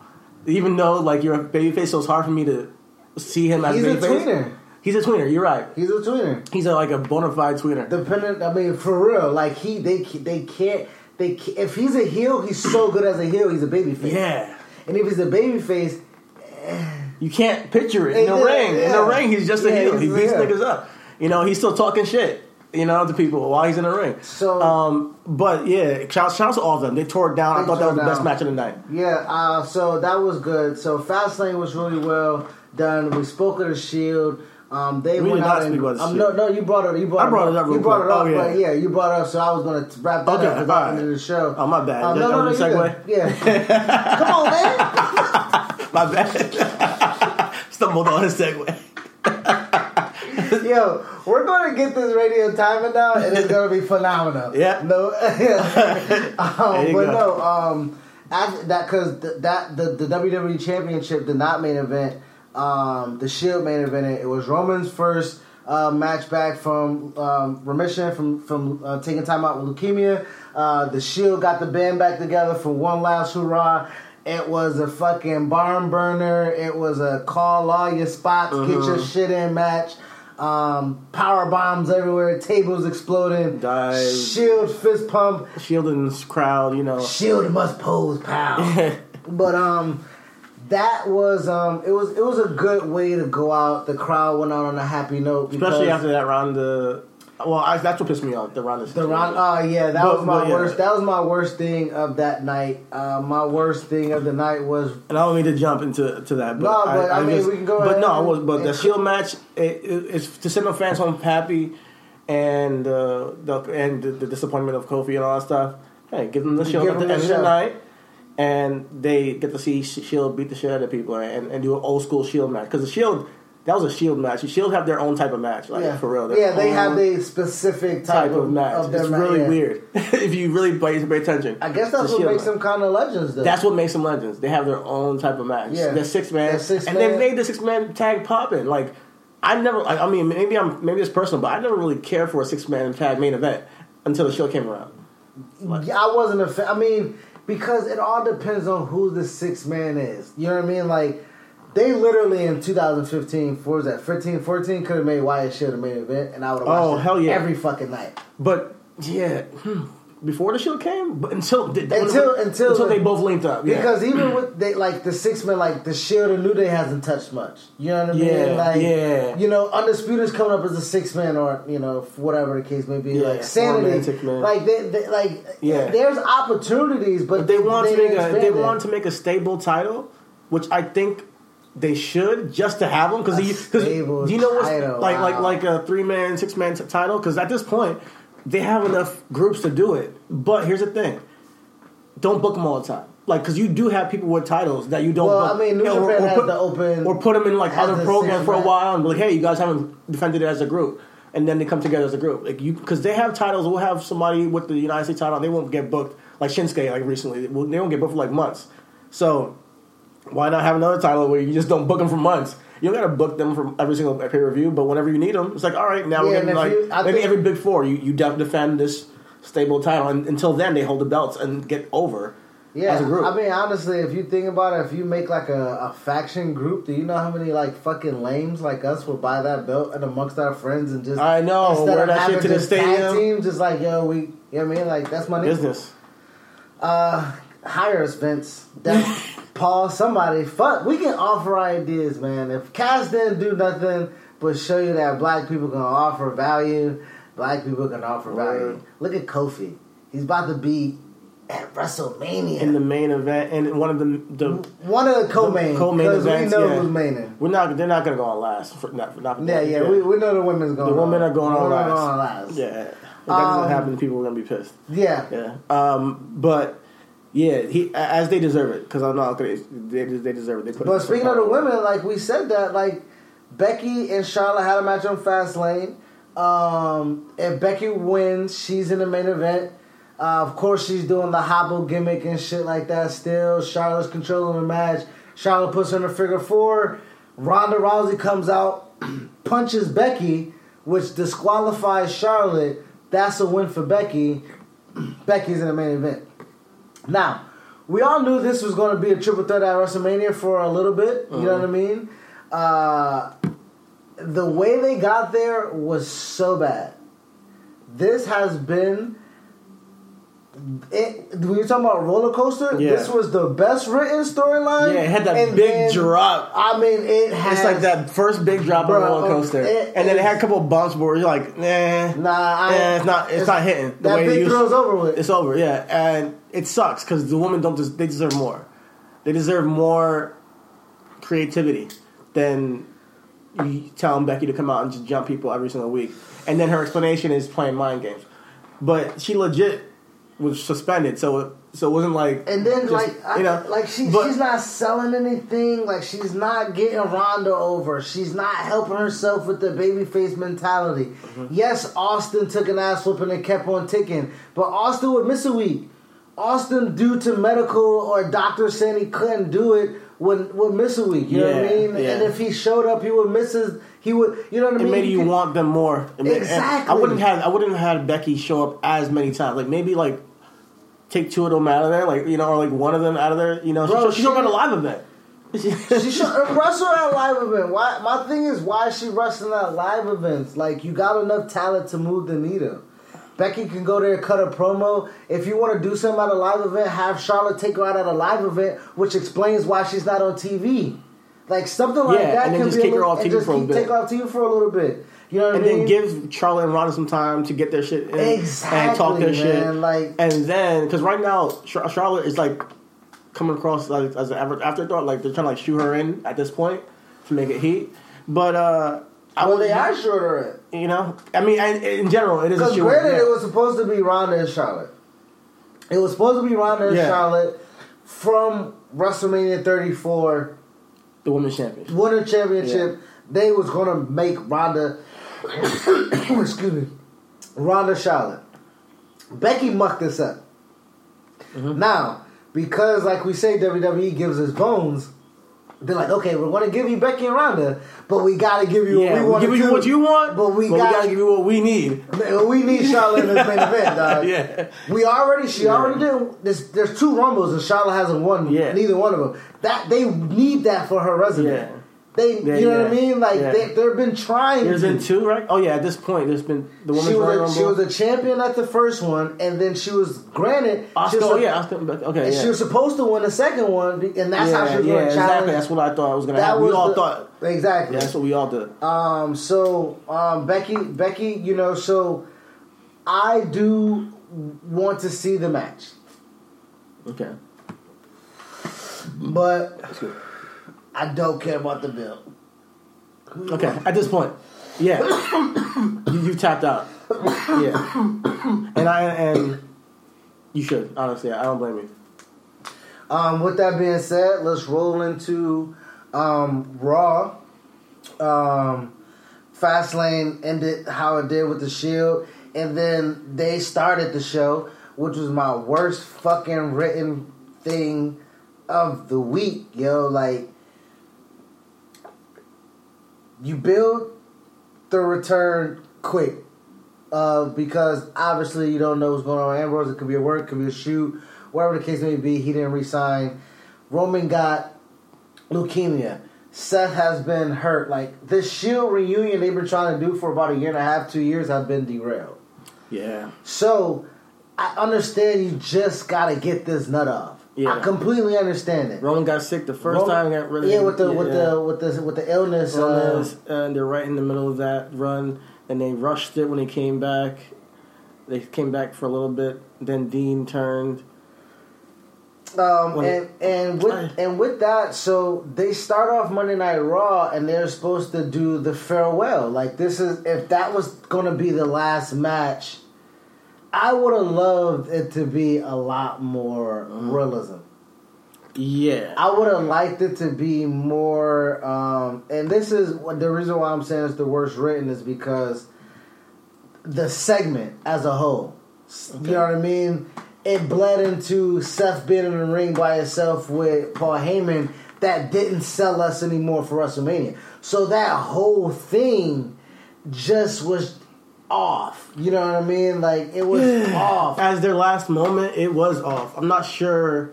even though like you're a babyface, so it's hard for me to see him as he's a babyface. tweener. He's a tweener. You're right. He's a tweener. He's a, like a bona fide tweener. Dependent, I mean, for real, like he, they, they can't, they. Can't, if he's a heel, he's so good as a heel. He's a babyface. yeah. and if he's a babyface, You can't picture it in the Yeah, ring. In the ring, he's just a Yeah, heel. He beats yeah. niggas up. You know, he's still talking shit. You know, to people while he's in the ring. So- um, but yeah, shout, shout out to all of them. They tore it down. I thought that was the best match of the night. Yeah, uh, so that was good. So Fastlane was really well done. We spoke of the Shield. Um, they We went did not out and speak about the um, no, Shield. no, you brought it. You brought I brought it up You brought it up, Oh, yeah. but yeah, you brought it up. So I was going to wrap that Okay, up because all I right. ended the show. Oh, my bad. Um, no, no, no, you're. Yeah, come on, man. My bad. Stumbled on a segue. Yo, we're going to get this radio timing down, and it's going to be phenomenal. Yeah. No, um, but go. no. Um, after that because the, that the, the WWE Championship did not main event. Um, the Shield main event. It was Roman's first uh, match back from um, remission from from uh, taking time out with leukemia. Uh, the Shield got the band back together for one last hurrah. It was a fucking barn burner. It was a call all your spots, get your shit in match. Um, power bombs everywhere, tables exploding, Dive. Shield fist pump. Shielding's crowd, you know. Shield must pose pow. but um, that was um, it was it was a good way to go out. The crowd went out on a happy note, because Especially after that round of. Well, I, that's what pissed me off. The round of the round. Oh yeah, that But- was my but, yeah. worst. That was my worst thing of that night. Uh, my worst thing of the night was And I don't mean to jump into to that, but No, but, I mean, we can go But ahead no, I was. But the Shield match, it, it, it's to send the fans home happy, and uh, the and the, the disappointment of Kofi and all that stuff. Hey, give them the Shield at the the end of the show. night, and they get to see Sh- Shield beat the shit out of people and, and do an old school Shield match because the Shield. That was a Shield match. The Shield have their own type of match, like yeah for real. their Yeah, they have a specific type, type of match. Of it's really weird if you really pay, pay attention. I guess that's what Shield makes match. them kind of legends, though. That's what makes them legends. They have their own type of match. Yeah. They're six man, six and man. they made the six man tag popping. Like I never. I, I mean, maybe I'm maybe it's personal, but I never really cared for a six man tag main event until the show came around. Yeah, I wasn't a fan. I mean, because it all depends on who the six man is. You know what I mean? Like, they literally in 2015, what was that, 15, 14, could have made Wyatt Shield a main event, and I would have watched Oh, it hell yeah. every fucking night. But yeah, hmm, before the Shield came, but until Until- until until the- they both linked up. Yeah. Because even with they like the six man, like the Shield and New Day hasn't touched much. You know what I mean? Yeah, like, yeah. You know, Undisputed's coming up as a six man, or you know, whatever the case may be. Yeah, like Sanity, man, like they, they like Yeah. There's opportunities, but But they want to make a they want to make a stable title, which I think they should just to have them because do you know what's title, like like wow. like a three man six man t- title because at this point they have enough groups to do it. But here's the thing: don't book them all the time. like because you do have people with titles that you don't. Well, book, I mean, New Japan has put, the open- or put them in like other the programs for a while and be like, hey, you guys haven't defended it as a group, and then they come together as a group. Like you, because they have titles. We'll have somebody with the United States title. They won't get booked like Shinsuke like recently. Well, They won't get booked for like months. So why not have another title where you just don't book them for months? You don't got to book them for every single pay per view, but whenever you need them, it's like all right, now Yeah, we're getting like you- maybe every big four. You you def- defend this stable title, and until then they hold the belts and get over Yeah, as a group. I mean, honestly, if you think about it, if you make like a, a faction group, do you know how many like fucking lames like us will buy that belt and amongst our friends and just I know, wear that shit to the stadium. team, just like yo, we, you know what I mean, like that's money. business. Uh, hire us, Vince. That, Paul, somebody. Fuck, we can offer ideas, man. If Cass didn't do nothing but show you that black people can offer value, black people can offer value. Word. Look at Kofi. He's about to be at WrestleMania. in the main event and one of the the One of the co-main, The co-main because we know yeah. who's maining. we're not they're not gonna go on last for not for not for Yeah, yeah, we, we know the women's going. the women on. are going on Women last. going on last. yeah if that Um, doesn't happen people are gonna be pissed yeah. yeah um but yeah he as they deserve it because I'm not gonna they they deserve it they put But speaking of the women, like we said that, like Becky and Charlotte had a match on Fastlane. Um, if Becky wins, she's in the main event. Uh, of course, she's doing the hobble gimmick and shit like that. Still, Charlotte's controlling the match. Charlotte puts her in a figure four. Ronda Rousey comes out, punches Becky, which disqualifies Charlotte. That's a win for Becky. Becky's in the main event. Now, we all knew this was going to be a triple threat at WrestleMania for a little bit. You know what I mean? Uh, the way they got there was so bad. This has been. It, when you're talking about roller coaster, Yeah. this was the best written storyline. yeah it had that and big then- drop I mean, it has. it's like that first big drop Bro, on the roller coaster it- and then it had a couple of bumps where you're like nah Nah, I, it's not- it's not hitting the that way big throw's over with. It's over, yeah, and it sucks because the women don't. Des- they deserve more. They deserve more creativity than you telling Becky to come out and just jump people every single week. And then her explanation is playing mind games, but she legit was suspended, so it, so it wasn't like And then, just, like, I, you know, like she, but- she's not selling anything. Like, she's not getting Ronda over. She's not helping herself with the babyface mentality. Mm-hmm. Yes, Austin took an ass whooping and kept on ticking, but Austin would miss a week. Austin, due to medical or doctor saying he couldn't do it, would would miss a week. You know what I mean? yeah. And if he showed up, he would miss his. He would. You know what I it mean? made He you could- want them more. Made- Exactly. I wouldn't have I wouldn't have had Becky show up as many times. Like maybe like take two of them out of there, like you know, or like one of them out of there. You know, Bro, she, she showed up at a live event. She should uh, wrestle at a live event. Why? My thing is, why is she wrestling at live events? Like, you got enough talent to move the needle. Becky can go there, cut a promo. If you want to do something at a live event, have Charlotte take her out at a live event, which explains why she's not on TV. Like something like Yeah, that and then just kick her off and TV just for a bit. Take her off TV for a little bit. You know what and I mean? And then give Charlotte and Ronda some time to get their shit in Exactly, and talk their shit. like- and then because right now Charlotte is like coming across like as an afterthought, like they're trying to like shoot her in at this point to make it heat. But uh, I well, they are shorter it. you know, I mean, I, in general, it is Because granted, it was supposed to be Ronda and Charlotte. It was supposed to be Ronda and Yeah. Charlotte from WrestleMania 34 the women's champion. Winter Championship. They was gonna make Ronda, excuse me, Ronda Charlotte. Becky mucked this up. Mm-hmm. Now, because like we say, WWE gives us bones. They're like, okay, we're gonna give you Becky and Ronda, but we gotta give you Yeah, what we give you what you want, but we gotta, give you what we need. we need Charlotte in this main event, dog. Yeah. We already, she Yeah. already did. There's, there's two rumbles, and Charlotte hasn't won Yeah. neither one of them. That they need that for her resume. Yeah. They, Yeah, you know what I mean? Like Yeah. they, they've been trying. There's to. been two, right? Oh yeah, at this point, there's been the women's she was, a, she was a champion at the first one, and then she was granted. Asuka, she was oh yeah, Asuka, okay, and yeah. she was supposed to win the second one, and that's yeah, how she was yeah, going to challenge. exactly. That's what I thought I was gonna that happen. We all the- thought. exactly. Yeah, that's what we all did. Um, so um, Becky, Becky, you know, so I do want to see the match, Okay, but that's good. I don't care about the bill. Okay, at this point, yeah, you, you tapped out. Yeah, and I and you should honestly. I don't blame you. Um, with that being said, let's roll into um, Raw. Um, Fastlane ended how it did with the Shield, and then they started the show, which was my worst fucking written thing of the week, yo. Like, you build the return quick uh, because obviously you don't know what's going on with Ambrose. It could be a work, it could be a shoot, whatever the case may be. He didn't resign. Roman got leukemia. Seth has been hurt. Like this Shield reunion they've been trying to do for about a year and a half, two years, have been derailed. Yeah. So I understand you just got to get this nut off. Yeah. I completely understand it. Roman got sick the first Roman- time. Got really yeah, with the with yeah. the with the with the illness. illness, Uh, and they're right in the middle of that run, and they rushed it when he came back. They came back for a little bit. Then Dean turned. Um, When- and and with and with that, so they start off Monday Night Raw, and they're supposed to do the farewell. Like this is if that was going to be the last match, I would have loved it to be a lot more realism. Yeah, I would have liked it to be more. Um, and this is what- the reason why I'm saying it's the worst written is because the segment as a whole. You know what I mean? It bled into Seth being in the ring by himself with Paul Heyman. That didn't sell us anymore for WrestleMania. So that whole thing just was off. You know what I mean? Like it was off. as their last moment, it was off. I'm not sure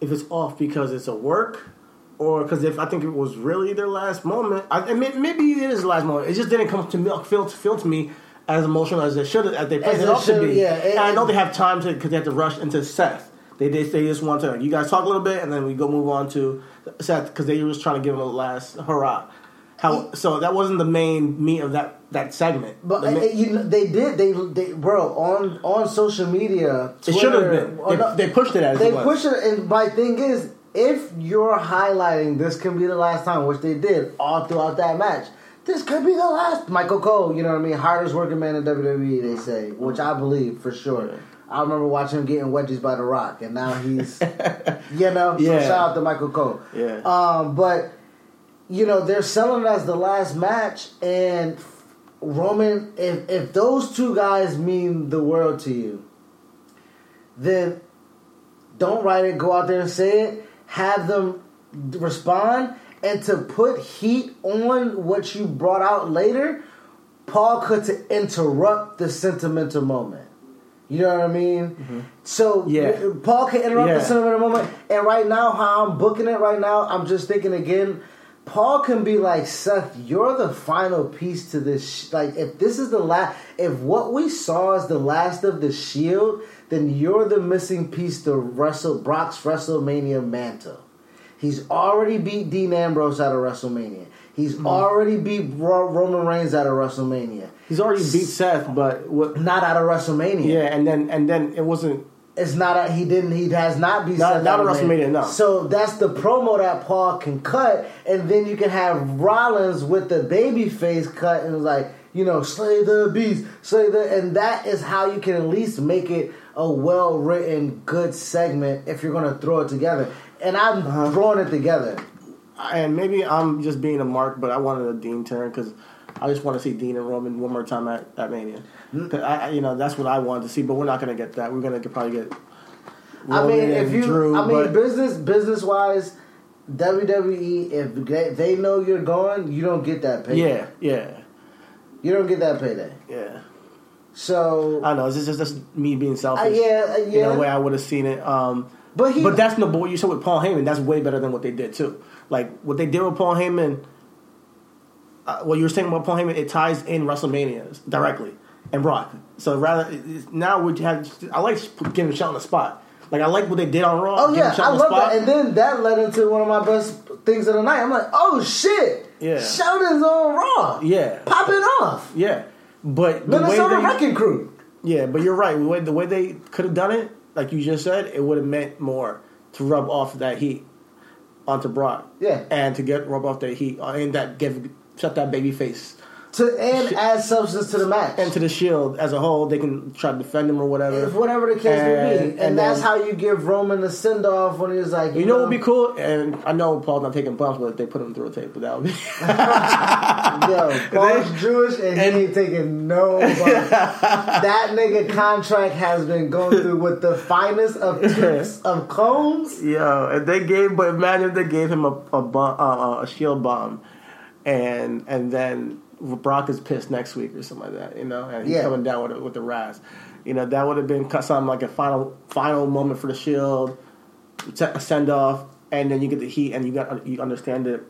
if it's off because it's a work. Or because if I think it was really their last moment, I, I mean, maybe it is the last moment. It just didn't come to me, feel, feel to me as emotional as it should have, as they As it it up to should- be. yeah, it- and I know they have time to because they have to rush into Seth. They they, they just want to you guys talk a little bit and then we go move on to Seth because they were just trying to give him a last hurrah. How so that wasn't the main meat of that that segment. But The ma- you know, they did. They they bro on on social media. it should have Twitter- been. They, no, they pushed it as They it was. push it, and my thing is, if you're highlighting this can be the last time, which they did all throughout that match, this could be the last. Michael Cole, you know what I mean, hardest working man in WWE, they say, which I believe for sure. I remember watching him getting wedgies by The Rock, and now he's, you know, so Yeah. shout out to Michael Cole. Yeah. Um, but you know they're selling it as the last match, and Roman, if if those two guys mean the world to you, then don't write it. Go out there and say it. Have them respond, and to put heat on what you brought out later. Paul could to interrupt the sentimental moment. You know what I mean? So Mm-hmm. Yeah. Paul can interrupt Yeah. the sentimental moment. And right now, how I'm booking it right now, I'm just thinking again. Paul can be like Seth. You're the final piece to this. Sh- like, if this is the last, if what we saw is the last of the Shield, then you're the missing piece to wrestle Brock's WrestleMania mantle. He's already beat Dean Ambrose out of WrestleMania. He's Mm-hmm. already beat Ro- Roman Reigns out of WrestleMania. He's already beat Seth, but what, Not out of WrestleMania. yeah, and then and then it wasn't. It's not. A, he didn't. He has not beat. Not- not Rollins. WrestleMania, no. So that's the promo that Paul can cut, and then you can have Rollins with the baby face cut, and it's like you know, slay the beast, slay the, and that is how you can at least make it a well written, good segment if you're going to throw it together. And I'm Uh-huh. throwing it together. And maybe I'm just being a mark, but I wanted a Dean turn because I just want to see Dean and Roman one more time at, at Mania. Mm. 'Cause I, I- you know, that's what I wanted to see, but we're not going to get that. We're going to probably get. I Roman mean, if you, Drew, I mean, business business wise, WWE, if they, they know you're gone, you don't get that payday. yeah, yeah, You don't get that payday. yeah. So I know. this is just me being selfish. Uh, yeah, uh, yeah. a way, I would have seen it. Um, But he- but that's no. But what you said with Paul Heyman, that's way better than what they did too. Like what they did with Paul Heyman. Uh, what you were saying about Paul Heyman, it ties in WrestleMania directly and Brock. So rather now we have. I like giving on the spot. Like I like what they did on Raw. Oh yeah, I love spot. that. And then that led into one of my best things of the night. I'm like, oh shit, Yeah. Sheldon's on Raw, Yeah. popping off. yeah, but the way Minnesota they, Wrecking Crew. Yeah, but you're right. The way, the way they could have done it, like you just said, it would have meant more to rub off that heat onto Brock. Yeah. and to get rub off that heat and that give shut that baby face to and add substance to the match. and to the Shield as a whole, they can try to defend him or whatever. If whatever the case may be, And- and, that's then- how you give Roman the send off when he's like, you, You know what would be cool? And I know Paul's not taking bumps, but if they put him through a table, that would be. Yo, Paul's Jewish and, and- he ain't taking no. bump. that nigga contract has been going through with the finest of tips of combs. Yo, if they gave, but imagine if they gave him a a, bomb, uh, a shield bomb, and and then Brock is pissed next week or something like that, you know, and he's Yeah. coming down with with the Raz. You know, that would have been something like a final final moment for the Shield, a send off, and then you get the heat, and you got you understand it.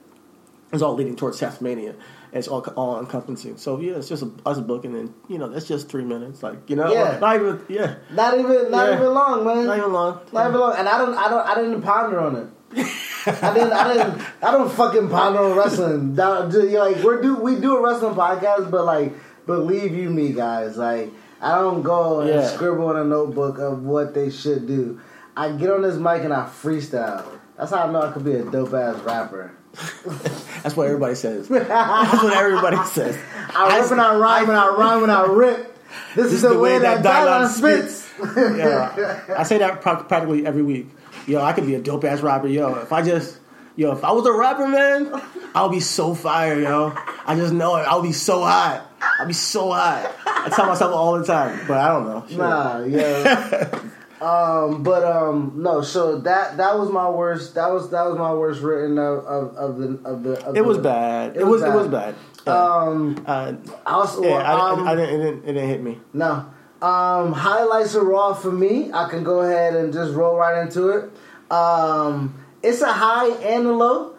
It's all leading towards Seth Mania. And it's all all encompassing. So yeah, it's just a, us booking, and you know, that's just three minutes. Like you know, Yeah. not even yeah, Not even, not Yeah. even long, man. not even long. Not even long. And I don't, I don't, I didn't ponder on it. I didn't, I didn't, I don't fucking ponder on wrestling. That- just, you're like we're do, we do a wrestling podcast, but like, believe you me, guys, like I don't go and Yeah. scribble in a notebook of what they should do. I get on this mic and I freestyle. That's how I know I could be a dope ass rapper. That's what everybody says. That's what everybody says. I rip and I rhyme and I rhyme and I rip. This, is the, way, that, Dylon spits. Yeah, I say that pra- practically every week. Yo, I could be a dope ass rapper. Yo, if I just, yo, if I was a rapper, man, I'll be so fire, yo. I just know it. I'll be so hot. I'll be so hot. I tell myself all the time, but I don't know. Shit. Nah, yeah. um, but um, no. So that that was my worst. That was that was my worst written of of, of the of the. Of It was the- bad. It, was. It was bad. Um, uh, also, yeah, I, um, I, I didn't, it, didn't, it didn't hit me. no. Um, highlights of Raw for me. I can go ahead and just roll right into it. Um, it's a high and a low.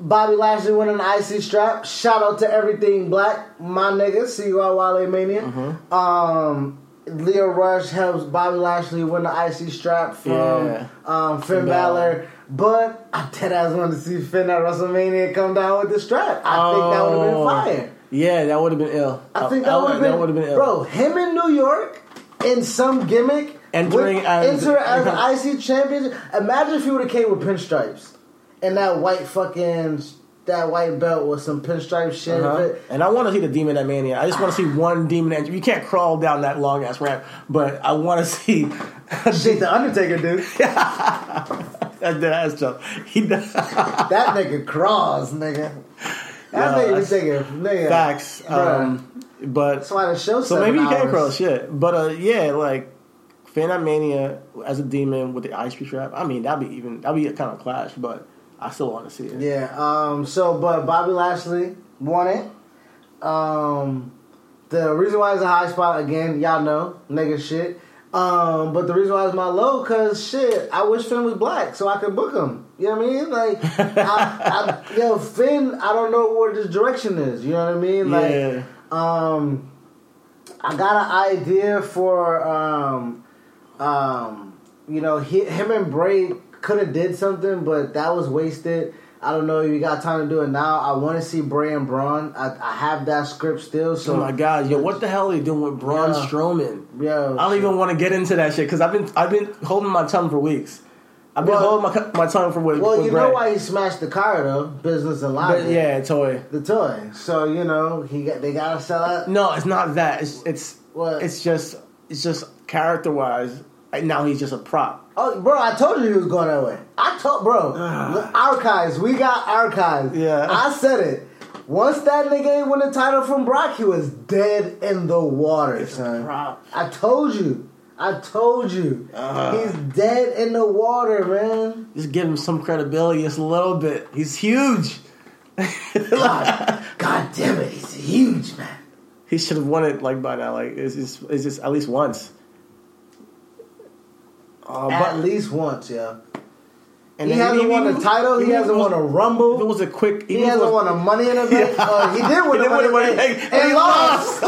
Bobby Lashley winning the IC strap. Shout out to everything black, my nigga. See you at Wale Mania. Mm-hmm. Um, Lio Rush helps Bobby Lashley win the IC strap from Yeah. um, Finn, Finn Balor. Balor. But I dead ass wanted to see Finn at WrestleMania come down with the strap. I think that would have been Oh. fire. Yeah, that would have been ill. I think that would have been, that been ill. bro. Him in New York in some gimmick, Entering with- as- enter as an IC champion. Imagine if he would have came with pinstripes and that white fucking that white belt with some pinstripe shit. Uh-huh. And I want to see the Demon at Mania. I just want to see one Demon at You can't crawl down that long ass ramp, but I want to see. Shit, the Undertaker dude. that, that's tough. He does. That nigga crawls, nigga. That nigga that's- taking nigga. Facts. Um, but That's why the show. so maybe he can't crawl shit. But uh, yeah, like Finn at Mania as a demon with the ice cream strap. I mean, that'd be even that'd be a kind of clash, but I still want to see it. Yeah. Um. So, but Bobby Lashley won it. Um. The reason why it's a high spot again, y'all know, nigga shit. Um. But the reason why it's my low, cause shit, I wish Finn was black so I could book him. You know what I mean? Like, I, I, yo, Finn, I don't know where this direction is. You know what I mean? Like, Yeah. um, I got an idea for um, um, you know, he, him and Bray could have did something, but that was wasted. I don't know if you got time to do it now. I want to see Bray and Braun. I, I have that script still, so Oh my god, yo, what the hell are you doing with Braun Yeah. Strowman? Yo, I don't even want to get into that shit because I've been I've been holding my tongue for weeks. I've been Well- holding my my tongue for weeks. Well, you Bray. know why he smashed the car though, business and. But yeah, toy. the toy. So you know he got they gotta sell it. No, it's not that. It's it's What? it's just it's just character wise. Now he's just a prop. Oh, bro, I told you he was going that way. I told, bro, look, archives. We got archives. Yeah. I said it. Once that nigga ain't win the title from Brock, he was dead in the water, son. prop. I told you. I told you. Uh-huh. He's dead in the water, man. Just give him some credibility, just a little bit. He's huge. God, God damn it, he's huge, man. He should have won it like by now. Like it's just it's just at least once. Uh, At but least once, yeah. and he hasn't won a title. He hasn't was- won a If it was a quick, He he hasn't won a money in the bank. Uh, he did win He did money win in the the Money in the Bank, And and he lost.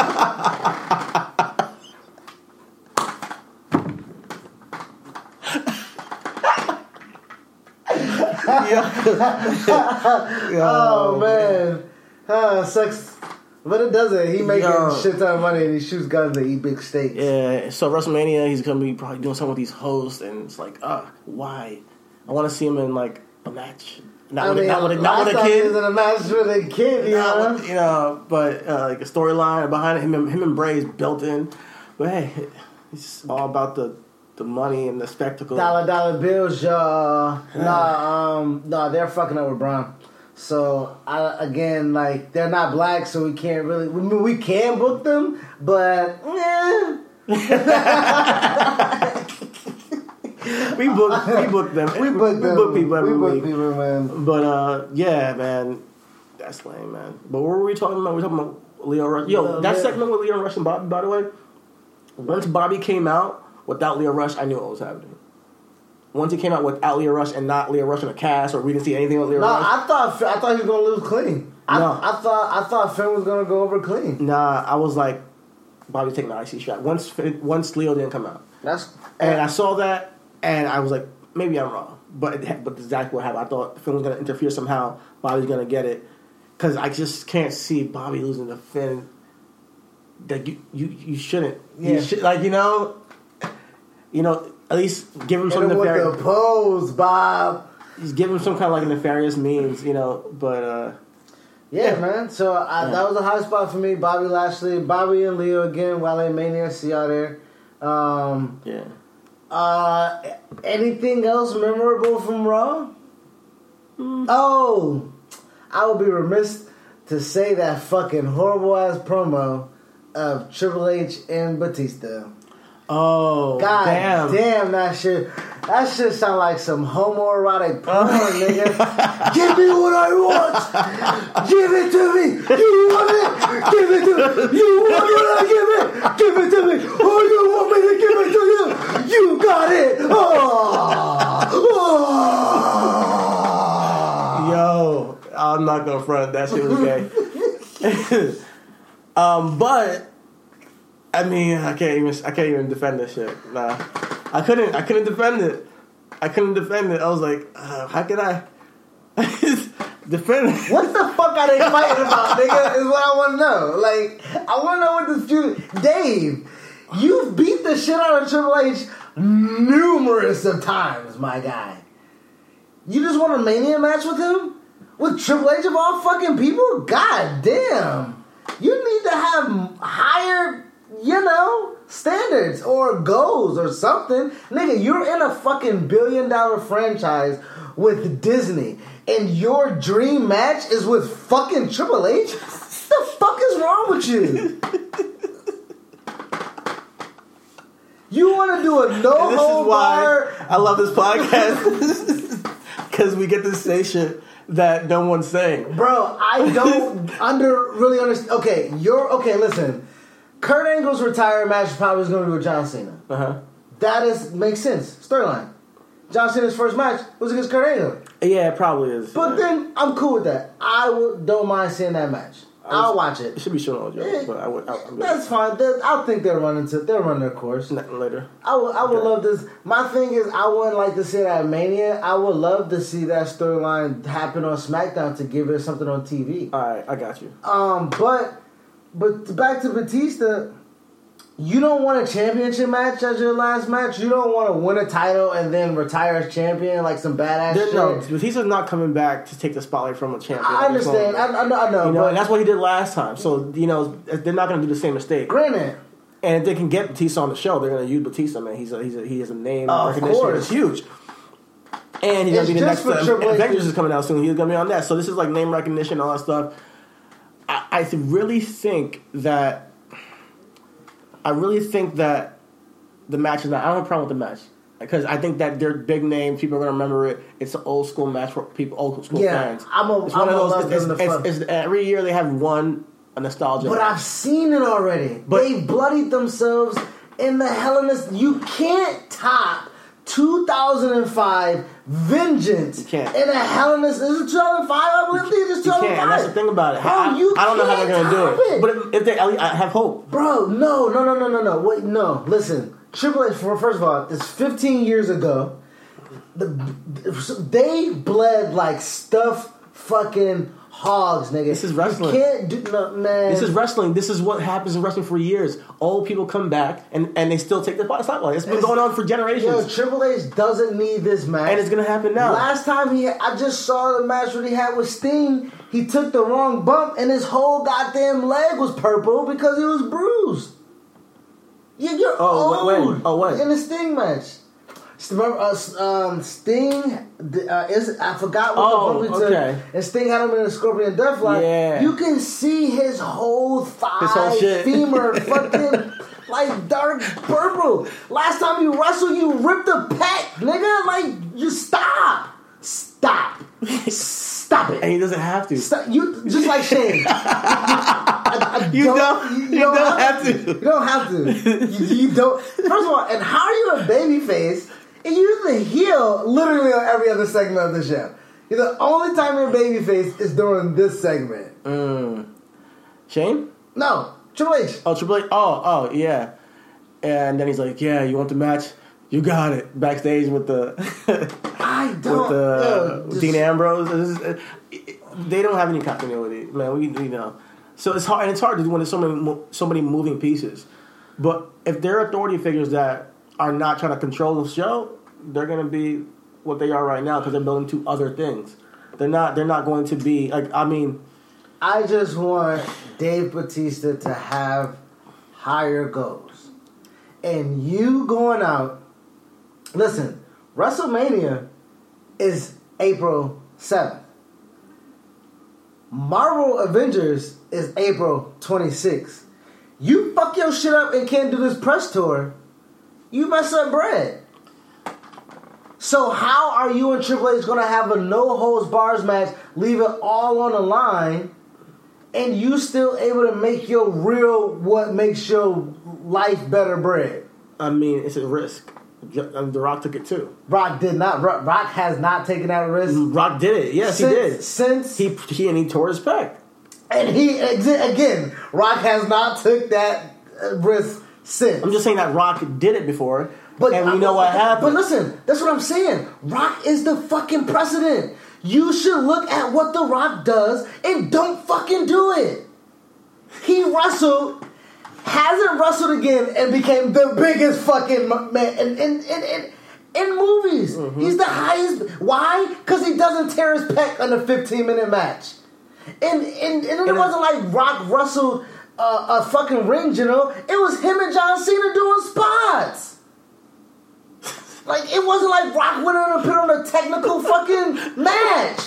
yeah. Oh man, uh, sucks. But it doesn't. He making Yo. shit ton of money and he shoots guns and eat big steaks. Yeah, so WrestleMania, he's gonna be probably doing something with these hosts, and it's like, ah, why? I want to see him in like a match. Not I with, a- mean, not with, a- not with a kid. in a match with a kid, you know. with- you know, but uh, like a storyline behind it, him and him and Bray is built in. But hey, it's all about the the money and the spectacle. Dollar dollar bills, y'all. Nah, um, nah, they're fucking up with Braun. So I, again, like they're not black, so we can't really. We, mean, we can book them, but eh. we book we book them. we book them. We book people every we book week. people, man. But uh, yeah, man, that's lame, man. But what were we talking about? We were talking about Lio Rush. Yo, Uh, that yeah. segment with Lio Rush and Bobby, by the way. Once Bobby came out without Lio Rush, I knew what was happening. Once he came out without Lio Rush and not Lio Rush in a cast, or we didn't see anything with Lio No, Rush. I thought I thought he was gonna lose clean. I, No. I thought I thought Finn was gonna go over clean. nah, I was like, Bobby's taking the IC shot. Once once Lio didn't come out, That's and I saw that, and I was like, maybe I'm wrong, but it, but exactly what happened. I thought Finn was gonna interfere somehow. Bobby's gonna get it because I just can't see Bobby losing to Finn. That you you you shouldn't. Yeah. You should, like you know, you know at least give him some nefarious. the pose, Bob. Just give him some kind of like nefarious means, you know. But uh, Yeah, Yeah. man. So I, Yeah. that was a high spot for me. Bobby Lashley, Bobby and Lio again. Wale Mania, see y'all there. Um, yeah, uh, anything else memorable from Raw? Oh, I would be remiss to say that fucking horrible ass promo of Triple H and Batista. Oh God damn. damn, that shit. That shit sound like some homoerotic porn, nigga. Give me what I want. Give it to me. You want it? Give it to me. You want what I give it? Give it to me. Oh, you want me to give it to you? You got it. Oh. oh. Yo, I'm not gonna front. That shit was gay. um, but I mean, I can't even. I can't even defend this shit. Nah, I couldn't. I couldn't defend it. I couldn't defend it. I was like, uh, how can I defend it? What the fuck are they fighting about, nigga? Is what I want to know. Like, I want to know what this dude, Dave, you've beat the shit out of Triple H numerous of times, my guy. You just want a mania match with him? With Triple H of all fucking people? God damn. You need to have higher, you know, standards or goals or something. Nigga, you're in a fucking billion dollar franchise with Disney, and your dream match is with fucking Triple H? What the fuck is wrong with you? You want to do a no And this is hold why bar? I love this podcast because we get to say shit that no one's saying. Bro, I don't under really understand. Okay, you're okay. Listen, Kurt Angle's retirement match probably was going to be with John Cena. Uh huh. That is makes sense. Storyline. John Cena's first match was against Kurt Angle, Yeah, it probably is. but Yeah. then I'm cool with that. I don't mind seeing that match. I'll watch it it. should be shown on Joe, Eh, but I would. I, That's fine. That- I think they're running to they're running their course. later. I would, I would Okay. love this. My thing is, I wouldn't like to see that Mania. I would love to see that storyline happen on SmackDown to give it something on TV. All right, I got you. Um, but but back to Batista, you don't want a championship match as your last match. You don't want to win a title and then retire as champion like some badass There, shit. no, Batista's not coming back to take the spotlight from a champion. I understand. I, I know. I know. You know, that's what he did last time. So you know, they're not going to do the same mistake. granted, And if they can get Batista on the show, they're going to use Batista. Man, he's a, he's a, he has a name Of recognition. course. It's huge. And he's going to be the next. Uh, Avengers is coming out soon. He's going to be on that. So this is like name recognition, all that stuff. I, I really think that. I really think that the match is not. I don't have a problem with the match because I think that they're big names. People are going to remember it. It's an old school match for people, old school Yeah, fans. I'm a- It's I'm one of those. love It's, it's, it's, every year they have one a nostalgia. but match. I've seen it already. But- they bloodied themselves in the Hell in a. You can't top 2005 Vengeance You can't. in a Hell in a. Is it 2005? I believe it's You 2005. can't. And that's the thing about it. Bro, I, you I don't know how they're going to do it. it. But if, if they, I have hope. Bro, no, no, no, no, no, no. Wait, no. Listen, Triple H. For first of all, it's 15 years ago. The, they bled like stuff, fucking hogs, nigga. This is wrestling. You can't do no man. This is wrestling. This is what happens in wrestling for years. Old people come back and, and they still take the spotlight. It's been going on for generations, Yo, Triple H doesn't need this match. and it's gonna happen now. Last time he, I just saw the match that he had with Sting. He took the wrong bump, and his whole goddamn leg was purple because he was bruised. Yeah, you're Oh, old. when? Oh, when? In the Sting match. Uh, um, Sting uh, is I forgot what Oh, the took, okay. and Sting had him in a Scorpion Deathlock. Yeah. you can see his whole thigh, His whole femur, fucking like dark purple. Last time you wrestled, you ripped a pec, nigga. Like you stop, stop, stop it. and he doesn't have to. Stop. You just like Shane. I, I You don't- you don't have to. You don't have to. You, you don't. First of all, and how are you a baby face you're the heel literally on every other segment of the show? You're the only time you're a baby face is during this segment. Mm. Shane? No, Triple H. Oh, Triple H. Oh, oh, yeah. And then he's like, "Yeah, you want the match? You got it." Backstage with the I don't. the yo, with just- Dean Ambrose. Is- it- it- they don't have any continuity, man. We, we know. So it's hard, and it's hard to do when there's so many so many moving pieces. But if they're authority figures that are not trying to control the show, they're going to be what they are right now because they're building to other things. They're not. They're not going to be like. I mean, I just want Dave Batista to have higher goals. And you going out, listen, WrestleMania is April 7th. Marvel Avengers is April 26th. You fuck your shit up and can't do this press tour, you mess up bread. So how are you and Triple H gonna have a no holds bars match, leave it all on the line, and you still able to make your real what makes your life better bread? I mean, it's a risk. J- um, The Rock took it too. Rock did not. Rock, Rock has not taken that risk. Rock did it. Yes, since, he did. Since He he and he tore his pec. and he again, Rock has not took that uh, risk since. I'm just saying that Rock did it before, But and we know what happened. But listen, that's what I'm saying. Rock is the fucking precedent. You should look at what The Rock does and don't fucking do it. He wrestled, hasn't wrestled again, and became the biggest fucking man in in in, in, in movies. Mm-hmm. He's the highest. Why? Because he doesn't tear his pec in a 15 minute match. And and, and it wasn't like Rock wrestled uh, a fucking ring general. It was him and John Cena doing spots. Like it wasn't like Rock went on and put on a technical fucking match.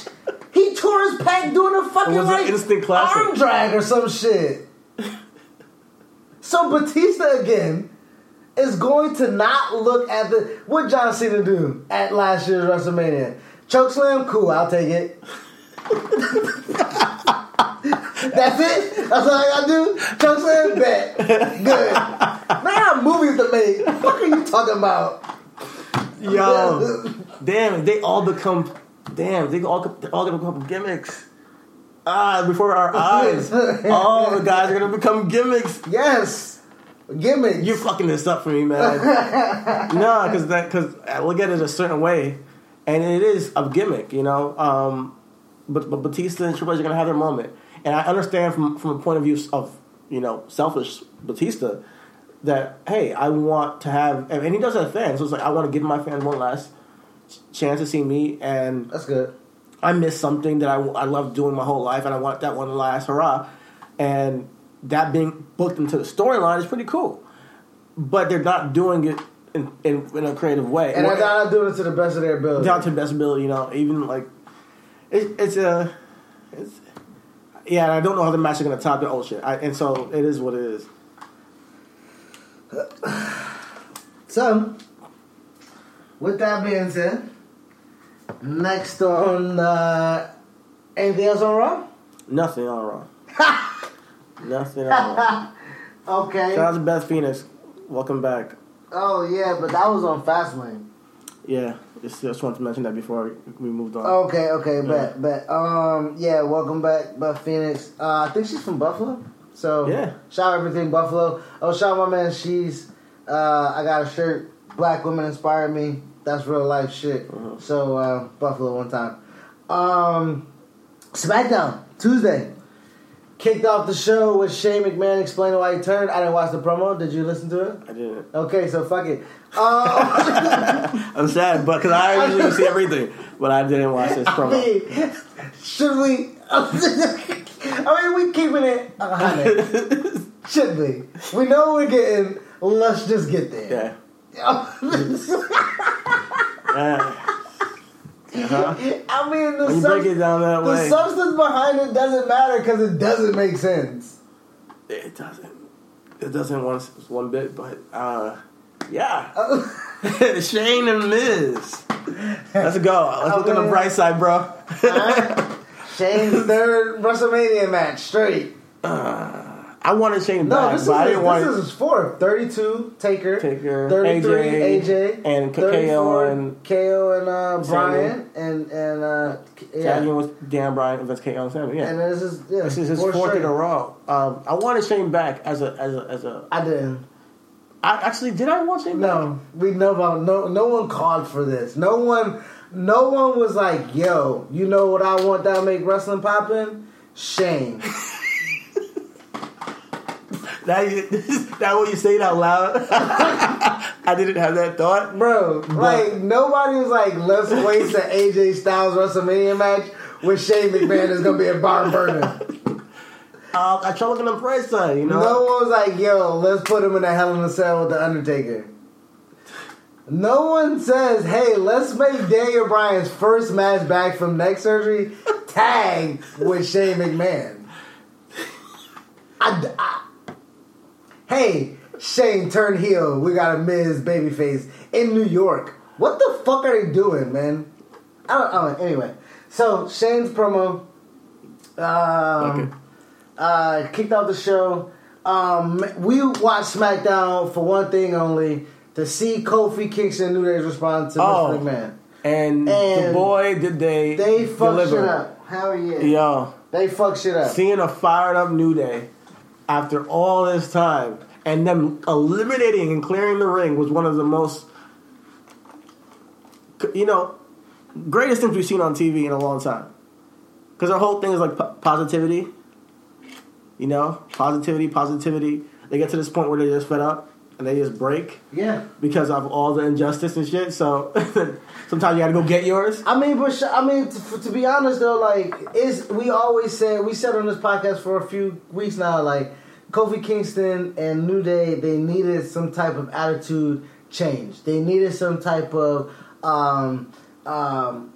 He tore his pack doing a fucking It was an like instant classic. arm drag or some shit. so Batista again is going to not look at the what John Cena do at last year's WrestleMania. Choke slam, cool, I'll take it. That's it. That's all I gotta do. Choke slam, bet. Good. Now I have movies to make. What the fuck are you talking about? Yo, damn, they all become, damn, they all they're all gonna become gimmicks. Ah, before our eyes, all the guys are gonna become gimmicks. Yes. Gimmicks. You're fucking this up for me, man. no, because that because I look at it a certain way, and it is a gimmick, you know. Um, but but Batista and Triple H are gonna have their moment, and I understand from from a point of view of you know selfish Batista that hey, I want to have, and he does have fans, so it's like I want to give my fans one last chance to see me, and That's good. I miss something that I, I loved doing my whole life, and I want that one last hurrah. And that being booked into the storyline is pretty cool. But they're not doing it in, in, in a creative way. And they're not doing it to the best of their ability. down to the best ability, you know, even like it, it's a, it's, yeah. And I don't know how the match is gonna top the old oh, shit, I, and so it is what it is. So, with that being said, next on uh, anything else on Raw? Nothing on Raw. Nothing on Raw. Okay. Shout out to Beth Phoenix. Welcome back. Oh yeah, but that was on Fastlane. Yeah, just, just wanted to mention that before we moved on. Okay, okay, bet, bet. Um, yeah, welcome back, Beth Phoenix. Uh, I think she's from Buffalo. So Yeah. shout out everything Buffalo. Oh, shout out my man. She's. Uh, I got a shirt. Black women inspire me. That's real life shit. Uh-huh. So uh, Buffalo one time. Um, SmackDown Tuesday. Kicked off the show with Shane McMahon explaining why he turned. I didn't watch the promo. Did you listen to it? I didn't. Okay, so fuck it. Uh, I'm sad, but because I usually see everything, but I didn't watch this I promo. mean, should we? I mean, we keeping it hundred. Should we? We know we're getting. Let's just get there. yeah. Uh, uh-huh. I mean, the, When sub- break it down that the substance behind it doesn't matter because it doesn't make sense. it doesn't. It doesn't one one bit, but uh, yeah. Shane and Miz. Let's go. Let's look on the bright side, bro. Alright? Shane's third WrestleMania match straight. I wanted Shane No, back, this is I didn't want this is his fourth. Thirty-two Taker, Taker, 33 AJ, AJ, and KO and- KO and uh, Bryan and and uh, yeah. with Dan Bryan against KO and Sami. Yeah. And this is yeah, this is his four fourth straight. in a row. Um, I wanted Shane back as a as a as a. I didn't. I actually did. I want Shane back. No, we know about no. No one called for this. No one. No one was like, "Yo, you know what I want that make wrestling poppin'? Shane." That that what you say it out loud. I didn't have that thought. Bro, like nobody was like, let's waste an AJ Styles WrestleMania match with Shane McMahon is gonna be a barn burner. Uh, I try looking the bright side, you know. No one was like, yo, let's put him in a Hell in a Cell with the Undertaker. No one says, hey, let's make Daniel Bryan's first match back from neck surgery tag with Shane McMahon. I, I- hey, Shane, turn heel. We got a Miz babyface in New York. What the fuck are they doing, man? I don't, I don't anyway. So, Shane's promo. Um, Okay. uh, kicked out the show. Um, we watched SmackDown for one thing only to see Kofi Kingston and New Day's response to Oh. Mr. McMahon. And, the And boy, did they They fucked deliver. shit up. Hell yeah. Yo, They fucked shit up. seeing a fired up New Day after all this time and them eliminating and clearing the ring was one of the most, you know, greatest things we've seen on TV in a long time. Because our whole thing is like po- positivity. You know, positivity, positivity. They get to this point where they're just fed up and they just break Yeah. because of all the injustice and shit. So sometimes you gotta go get yours. I mean, but sh- I mean, to, to be honest though, like, is we always said we said on this podcast for a few weeks now, like Kofi Kingston and New Day, they needed some type of attitude change. They needed some type of, um, um,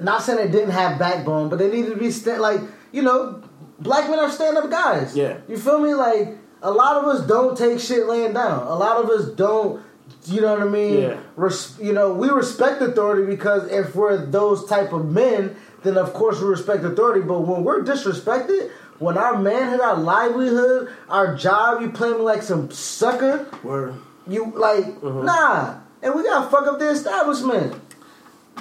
not saying they didn't have backbone, but they needed to be sta- like, you know, black men are stand up guys. Yeah. you feel me? Like a lot of us don't take shit laying down. A lot of us don't. You know what I mean? Yeah. res- you know, we respect authority because if we're those type of men, then of course we respect authority. But when we're disrespected, when our manhood, our livelihood, our job, you play me like some sucker, Word. you like nah, and we gotta fuck up the establishment.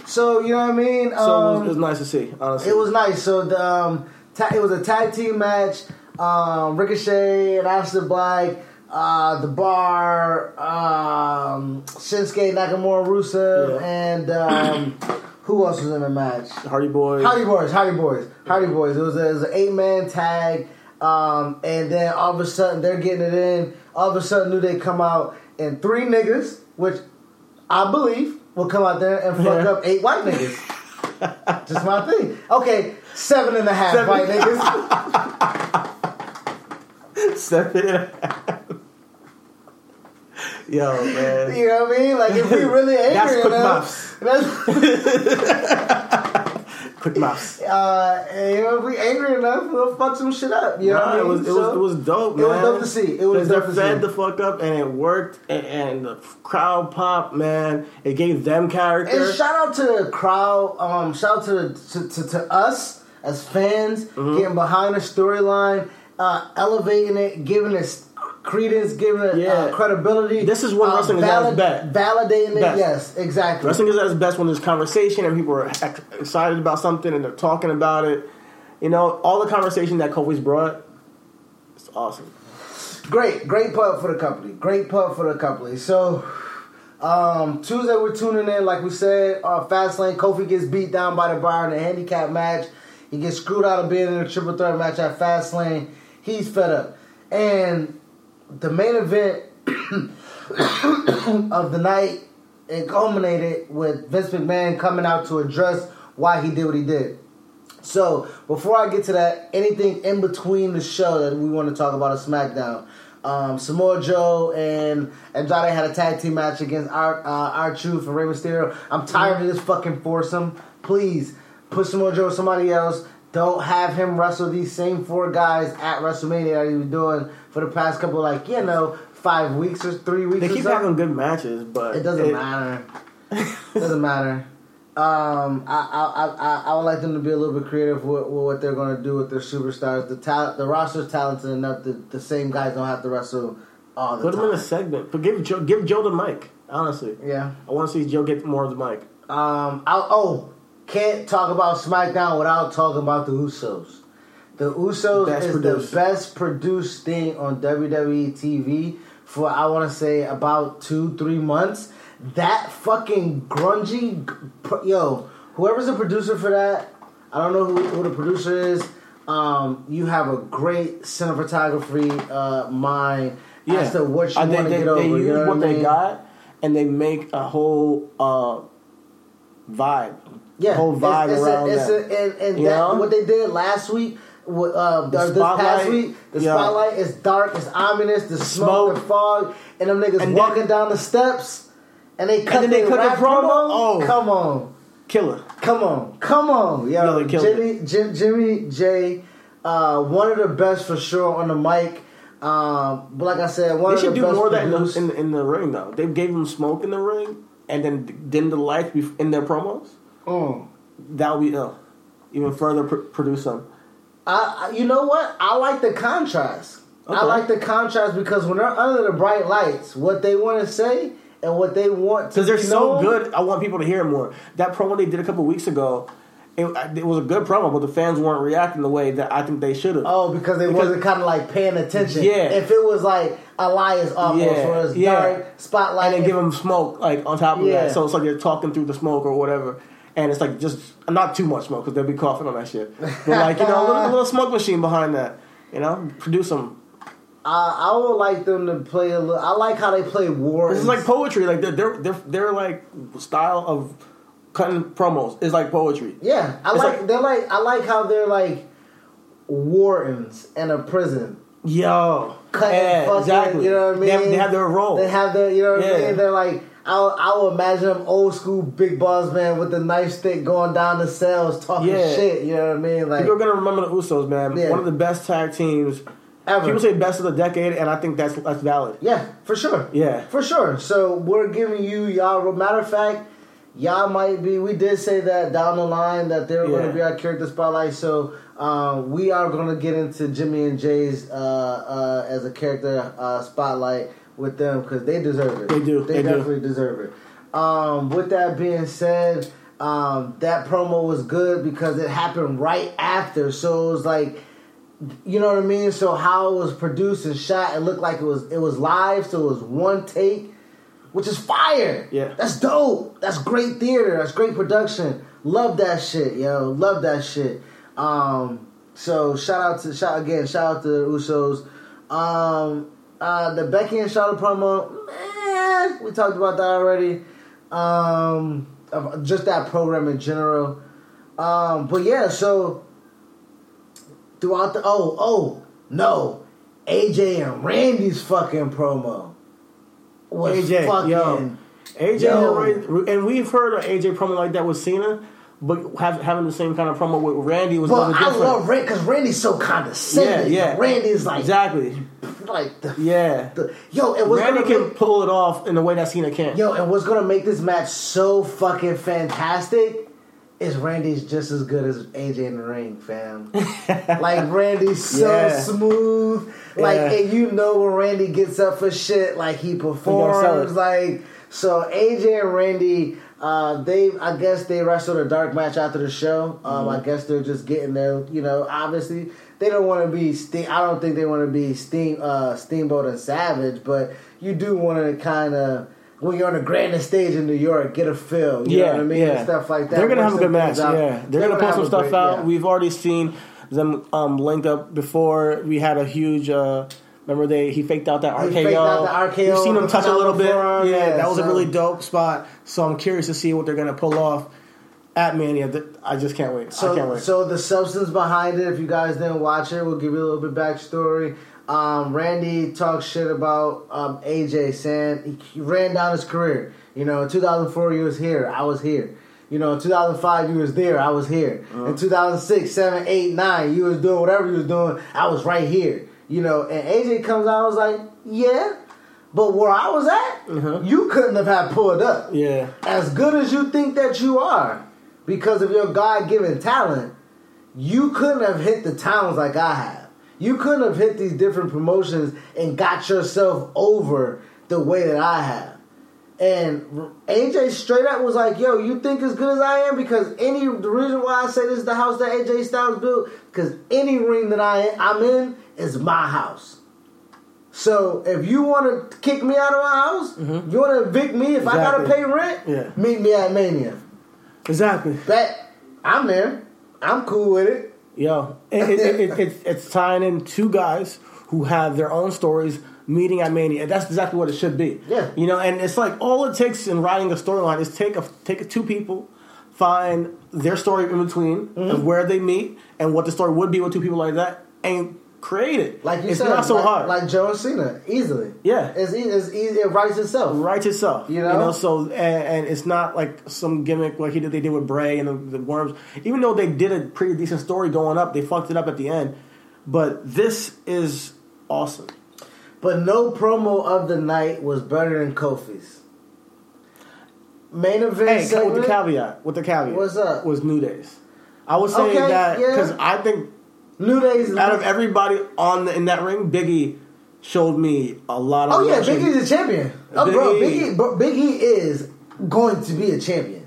So you know what I mean? So it, was, Um, it was nice to see, honestly. it was nice. So the um, ta- it was a tag team match. Um, Ricochet and Aleister Black, uh, the Bar, um, Shinsuke Nakamura, Rusev, Yeah. and um, who else was in the match? Hardy Boys. Hardy Boys, Hardy Boys, Hardy Boys. It was, a, it was an eight man tag, um, and then all of a sudden they're getting it in. All of a sudden, New Day come out and three niggas, which I believe will come out there and fuck Yeah. up eight white niggas. Just my thing. Okay, seven and a half Seven. white niggas. Seven and a half. Yo, man. You know what I mean? Like if we really angry That's quick enough, that's, Quick mouse. uh, you know, if we angry enough, we'll fuck some shit up. You know what I mean? it was it was it was dope, it man. was dope to see. It was dope to fed the fuck up and it worked, and, and the crowd pop, man. It gave them character. And shout out to the crowd. Um, shout out to, to, to, to us as fans Mm-hmm. getting behind the storyline, uh, elevating it, giving it credence, giving it Yeah. uh, credibility. This is when uh, wrestling is at its best. Validating it. Yes, exactly. Wrestling is at its best when there's conversation and people are excited about something and they're talking about it. You know, all the conversation that Kofi's brought, it's awesome. Great, great pub for the company. Great pub for the company. So, um, Tuesday we're tuning in, like we said, uh, Fastlane. Kofi gets beat down by the bar in a handicap match. He gets screwed out of being in a triple threat match at Fastlane. He's fed up. And the main event of the night it culminated with Vince McMahon coming out to address why he did what he did. So before I get to that, anything in between the show that we want to talk about a SmackDown. Um, Samoa Joe and Andrade had a tag team match against our uh, R-Truth and Rey Mysterio. I'm tired of this fucking foursome. Please put Samoa Joe with somebody else. Don't have him wrestle these same four guys at WrestleMania that he was doing for the past couple, like you know, five weeks or three weeks. They keep having good matches, but It doesn't matter. It doesn't matter. Um, I, I, I, I would like them to be a little bit creative with, with what they're going to do with their superstars. The talent, the roster's talented enough that the same guys don't have to wrestle all the Put them in a segment. But give Joe, give Joe the mic. Honestly, Yeah. I want to see Joe get more of the mic. Um. I'll, oh, can't talk about SmackDown without talking about the Usos. The Usos Best is produced. the best produced thing on WWE TV for I want to say about two three months. That fucking grungy, yo, whoever's the producer for that, I don't know who, who the producer is. Um, you have a great cinematography uh, mind as to what you Uh, want to get over. They you use know what what I they got, and they make a whole uh, vibe. Yeah, whole vibe it's, it's around a, it's that. A, and and You that, know? what they did last week, uh, The this past week, the yeah. spotlight is dark, it's ominous, the smoke, smoke. the fog, and them niggas And then- walking down the steps, and they cut then they their cut the promo? Oh. come on, Killer. come on, come on, yo, they Jimmy, Jim, Jimmy J, uh, one of the best for sure on the mic. Um, but like I said, one They of should the do best more of that in the, in, in the ring though. They gave them smoke in the ring, and then dim the lights in their promos. Mm. That would be ill. Even further pr- produce them. I, I- you know what? I like the contrast. I like the contrast because when they're under the bright lights, what they want to say and what they want Because they're so good, I want people to hear more. That promo they did a couple weeks ago, it, it was a good promo, but the fans weren't reacting the way that I think they should have. Oh, because they Because- wasn't kind of like paying attention. Yeah. If it was like Elias almost, Yeah, where it's yeah. dark spotlight, and then give them smoke like on top of Yeah. that. So it's like they're talking through the smoke or whatever. And it's like just not too much smoke because they'll be coughing on that shit. But like you know, a little, a little smoke machine behind that. You know, produce them. I, I would like them to play a little. I like how they play war. This is like poetry. Like their their their, their like style of cutting promos is like poetry. yeah, I like, like- they're like I like how they're like wardens in a prison. Yo, cutting yeah, fucking, exactly. you know what I mean? They have, they have their role. They have their, you know what I mean? They're like, I, I would imagine them old school big boss man with the knife stick going down the cells talking Yeah. shit. You know what I mean? Like People are gonna remember the Usos, man. Yeah. One of the best tag teams. ever. People say best of the decade, and I think that's that's valid. yeah, for sure. Yeah. for sure. So we're giving you y'all. Matter of fact, y'all might be. We did say that down the line that they were going to be our character spotlight. So. Um, we are going to get into Jimmy and Jey's uh, uh, as a character uh, spotlight with them because they deserve it. They do. They, They do. definitely deserve it. Um, with that being said, um, that promo was good because it happened right after. So it was like, you know what I mean. So how it was produced and shot, it looked like it was it was live. So it was one take, which is fire. Yeah. that's dope. That's great theater. That's great production. Love that shit, yo. Love that shit. Um, so shout out to shout again. Shout out to the Usos. Um, uh, the Becky and Charlotte promo, eh, we talked about that already. Um, just that program in general. Um, but yeah, so throughout the oh oh no, AJ and Randy's fucking promo was AJ, fucking yo. AJ Yo. and we've heard an AJ promo like that with Cena, but have, having the same kind of promo with Randy was little I different. love Randy because Randy's so condescending. Yeah, yeah. Randy's like exactly. Like the, Yeah, the yo. And what's Randy gonna can make, pull it off in the way that Cena can't. yo and what's gonna make this match so fucking fantastic is Randy's just as good as AJ in the ring, fam. like Randy's so Yeah. smooth. Like Yeah. and you know when Randy gets up for shit, like he performs. it. Like so, AJ and Randy. Uh, they, I guess they wrestled a dark match after the show. Um, Mm-hmm. I guess they're just getting there. You know, obviously they don't want to be. Ste- I don't think they want to be Steam, uh, Steamboat and Savage, but you do want to kind of when you're on the grandest stage in New York, get a feel. You yeah, know what I mean? yeah. And stuff like that. They're gonna Work have a good match. out. Yeah, they're, gonna put have some stuff great- out. yeah. We've already seen them um, link up before. We had a huge. Uh, remember they he faked out that RKO. He faked out the RKO You've seen him touch a little bit. Yeah, yeah, that was a really dope spot. So I'm curious to see what they're gonna pull off at Mania. Th- I just can't wait. I can't So, wait. so the substance behind it, if you guys didn't watch it, we'll give you a little bit of backstory. Um, Randy talks shit about um, AJ, saying he, he ran down his career. You know, in 2004 he was here, I was here. You know, in 2005 you was there, I was here. Uh-huh. In 2006, 7, 8, 9, you was doing whatever you was doing, I was right here. You know, and AJ comes out, I was like, yeah, but where I was at, Uh-huh. you couldn't have had pulled up yeah, as good as you think that you are, because of your God given talent, you couldn't have hit the towns like I have. You couldn't have hit these different promotions and got yourself over the way that I have. And AJ straight up was like, "Yo, you think as good as I am?" Because any the reason why I say this is the house that AJ Styles built, because any ring that I I'm in is my house. So if you want to kick me out of my house, mm-hmm. you want to evict me if I gotta pay rent, Yeah. meet me at Mania. Exactly. Bet I'm there. I'm cool with it. Yo, it, it, it, it, it's, it's tying in two guys who have their own stories meeting at Mania. And that's exactly what it should be. Yeah. You know, and it's like all it takes in writing a storyline is take a take two people, find their story in between Mm-hmm. of where they meet and what the story would be with two people like that, and create it. Like you it's said, not so like, hard. Like Joe Cena, easily. Yeah. it's easy. It's easy. It writes itself. Writes itself, You know? So and, and it's not like some gimmick like he did. They did with Bray and the, the Worms. Even though they did a pretty decent story going up, they fucked it up at the end. But this is awesome. But no promo of the night was better than Kofi's. Main event Hey, with the caveat, with the caveat, What's up? Was New Days. I was saying Okay, that yeah. because I think New Days. out of everybody on the, in that ring, Biggie showed me a lot of. oh yeah, emotion. Big a champion. Oh, bro, Big bro, Big E is going to be a champion.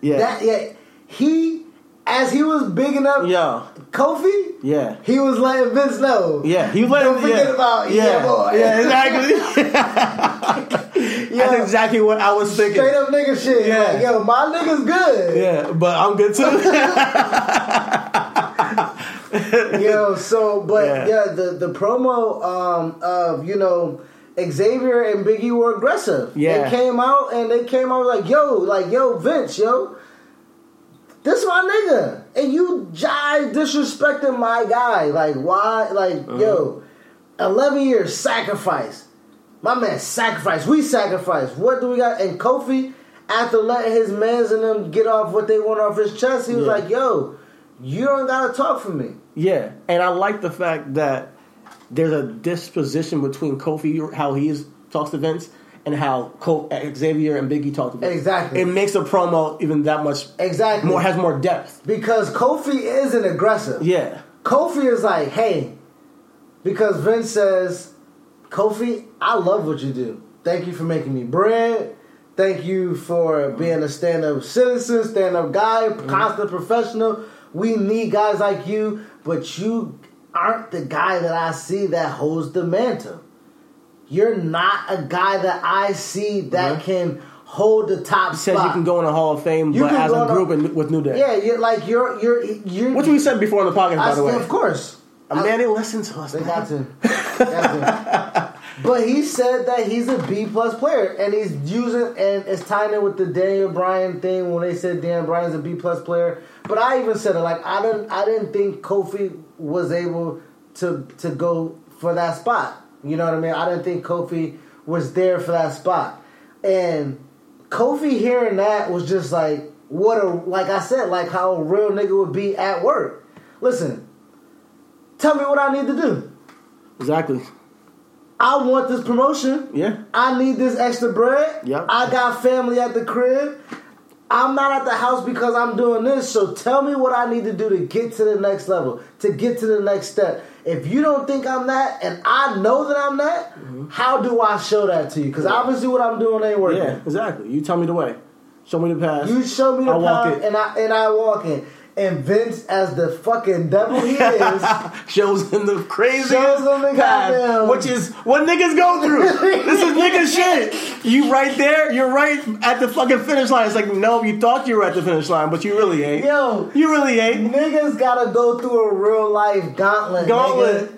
Yeah, That yeah, he as he was bigging up yeah, Kofi, yeah. he was letting Vince know. Yeah, he was letting Don't forget yeah, about yeah, yeah, boy. yeah, exactly. Yeah. That's exactly what I was thinking. Straight up nigga shit. Yeah. Like, yo, my nigga's good. Yeah, but I'm good too. Yo, so but Yeah. yeah, the the promo um of you know Xavier and Biggie were aggressive. Yeah. They came out and they came out like, yo, like, yo, Vince, yo. This my nigga. And you jive disrespecting my guy. Like, why? Like, Uh-huh. yo, 11 years sacrifice. My man sacrifice. We sacrifice. What do we got? And Kofi, after letting his mans and them get off what they want off his chest, he was Yeah. like, yo, you don't gotta talk for me. Yeah, and I like the fact that there's a disposition between Kofi, how he is, talks to Vince, and how Xavier and Biggie talk to Vince. Exactly. It makes a promo even that much Exactly. more has more depth. because Kofi is an aggressive. Yeah, Kofi is like, hey, because Vince says, Kofi, I love what you do. Thank you for making me bread. Thank you for being a stand up citizen, stand up guy, constant professional. We need guys like you, but you aren't the guy that I see that holds the mantle. You're not a guy that I see that Mhm. can hold the top he says you can go in the Hall of Fame, You but as a group and with New Day. Yeah, you're like you're you're you're. Which we said before in the podcast, by I, the way. Of course, Uh, man, they listen to us. They man. got to. Got to. But he said that he's a B plus player, and he's using and it's tying in with the Daniel Bryan thing when they said Daniel Bryan's a B plus player. But I even said it like I didn't I didn't think Kofi was able to to go for that spot. You know what I mean? I didn't think Kofi was there for that spot, and Kofi hearing that was just like what a like I said like how a real nigga would be at work. Listen, tell me what I need to do. Exactly. I want this promotion. Yeah. I need this extra bread. Yep. I got family at the crib. I'm not at the house because I'm doing this. So tell me what I need to do to get to the next level, to get to the next step. If you don't think I'm that, and I know that I'm that, mm-hmm. how do I show that to you? Because obviously what I'm doing ain't working. Yeah, exactly. You tell me the way. Show me the path. You show me the I path, and I and I walk in. And Vince, as the fucking devil he is, shows him the crazy Shows him the path, which is what niggas go through. this is niggas shit. You right there. You're right at the fucking finish line. It's like, no, you thought you were at the finish line, but you really ain't. Yo, You really ain't. niggas gotta go through a real life gauntlet. Gauntlet. Nigga.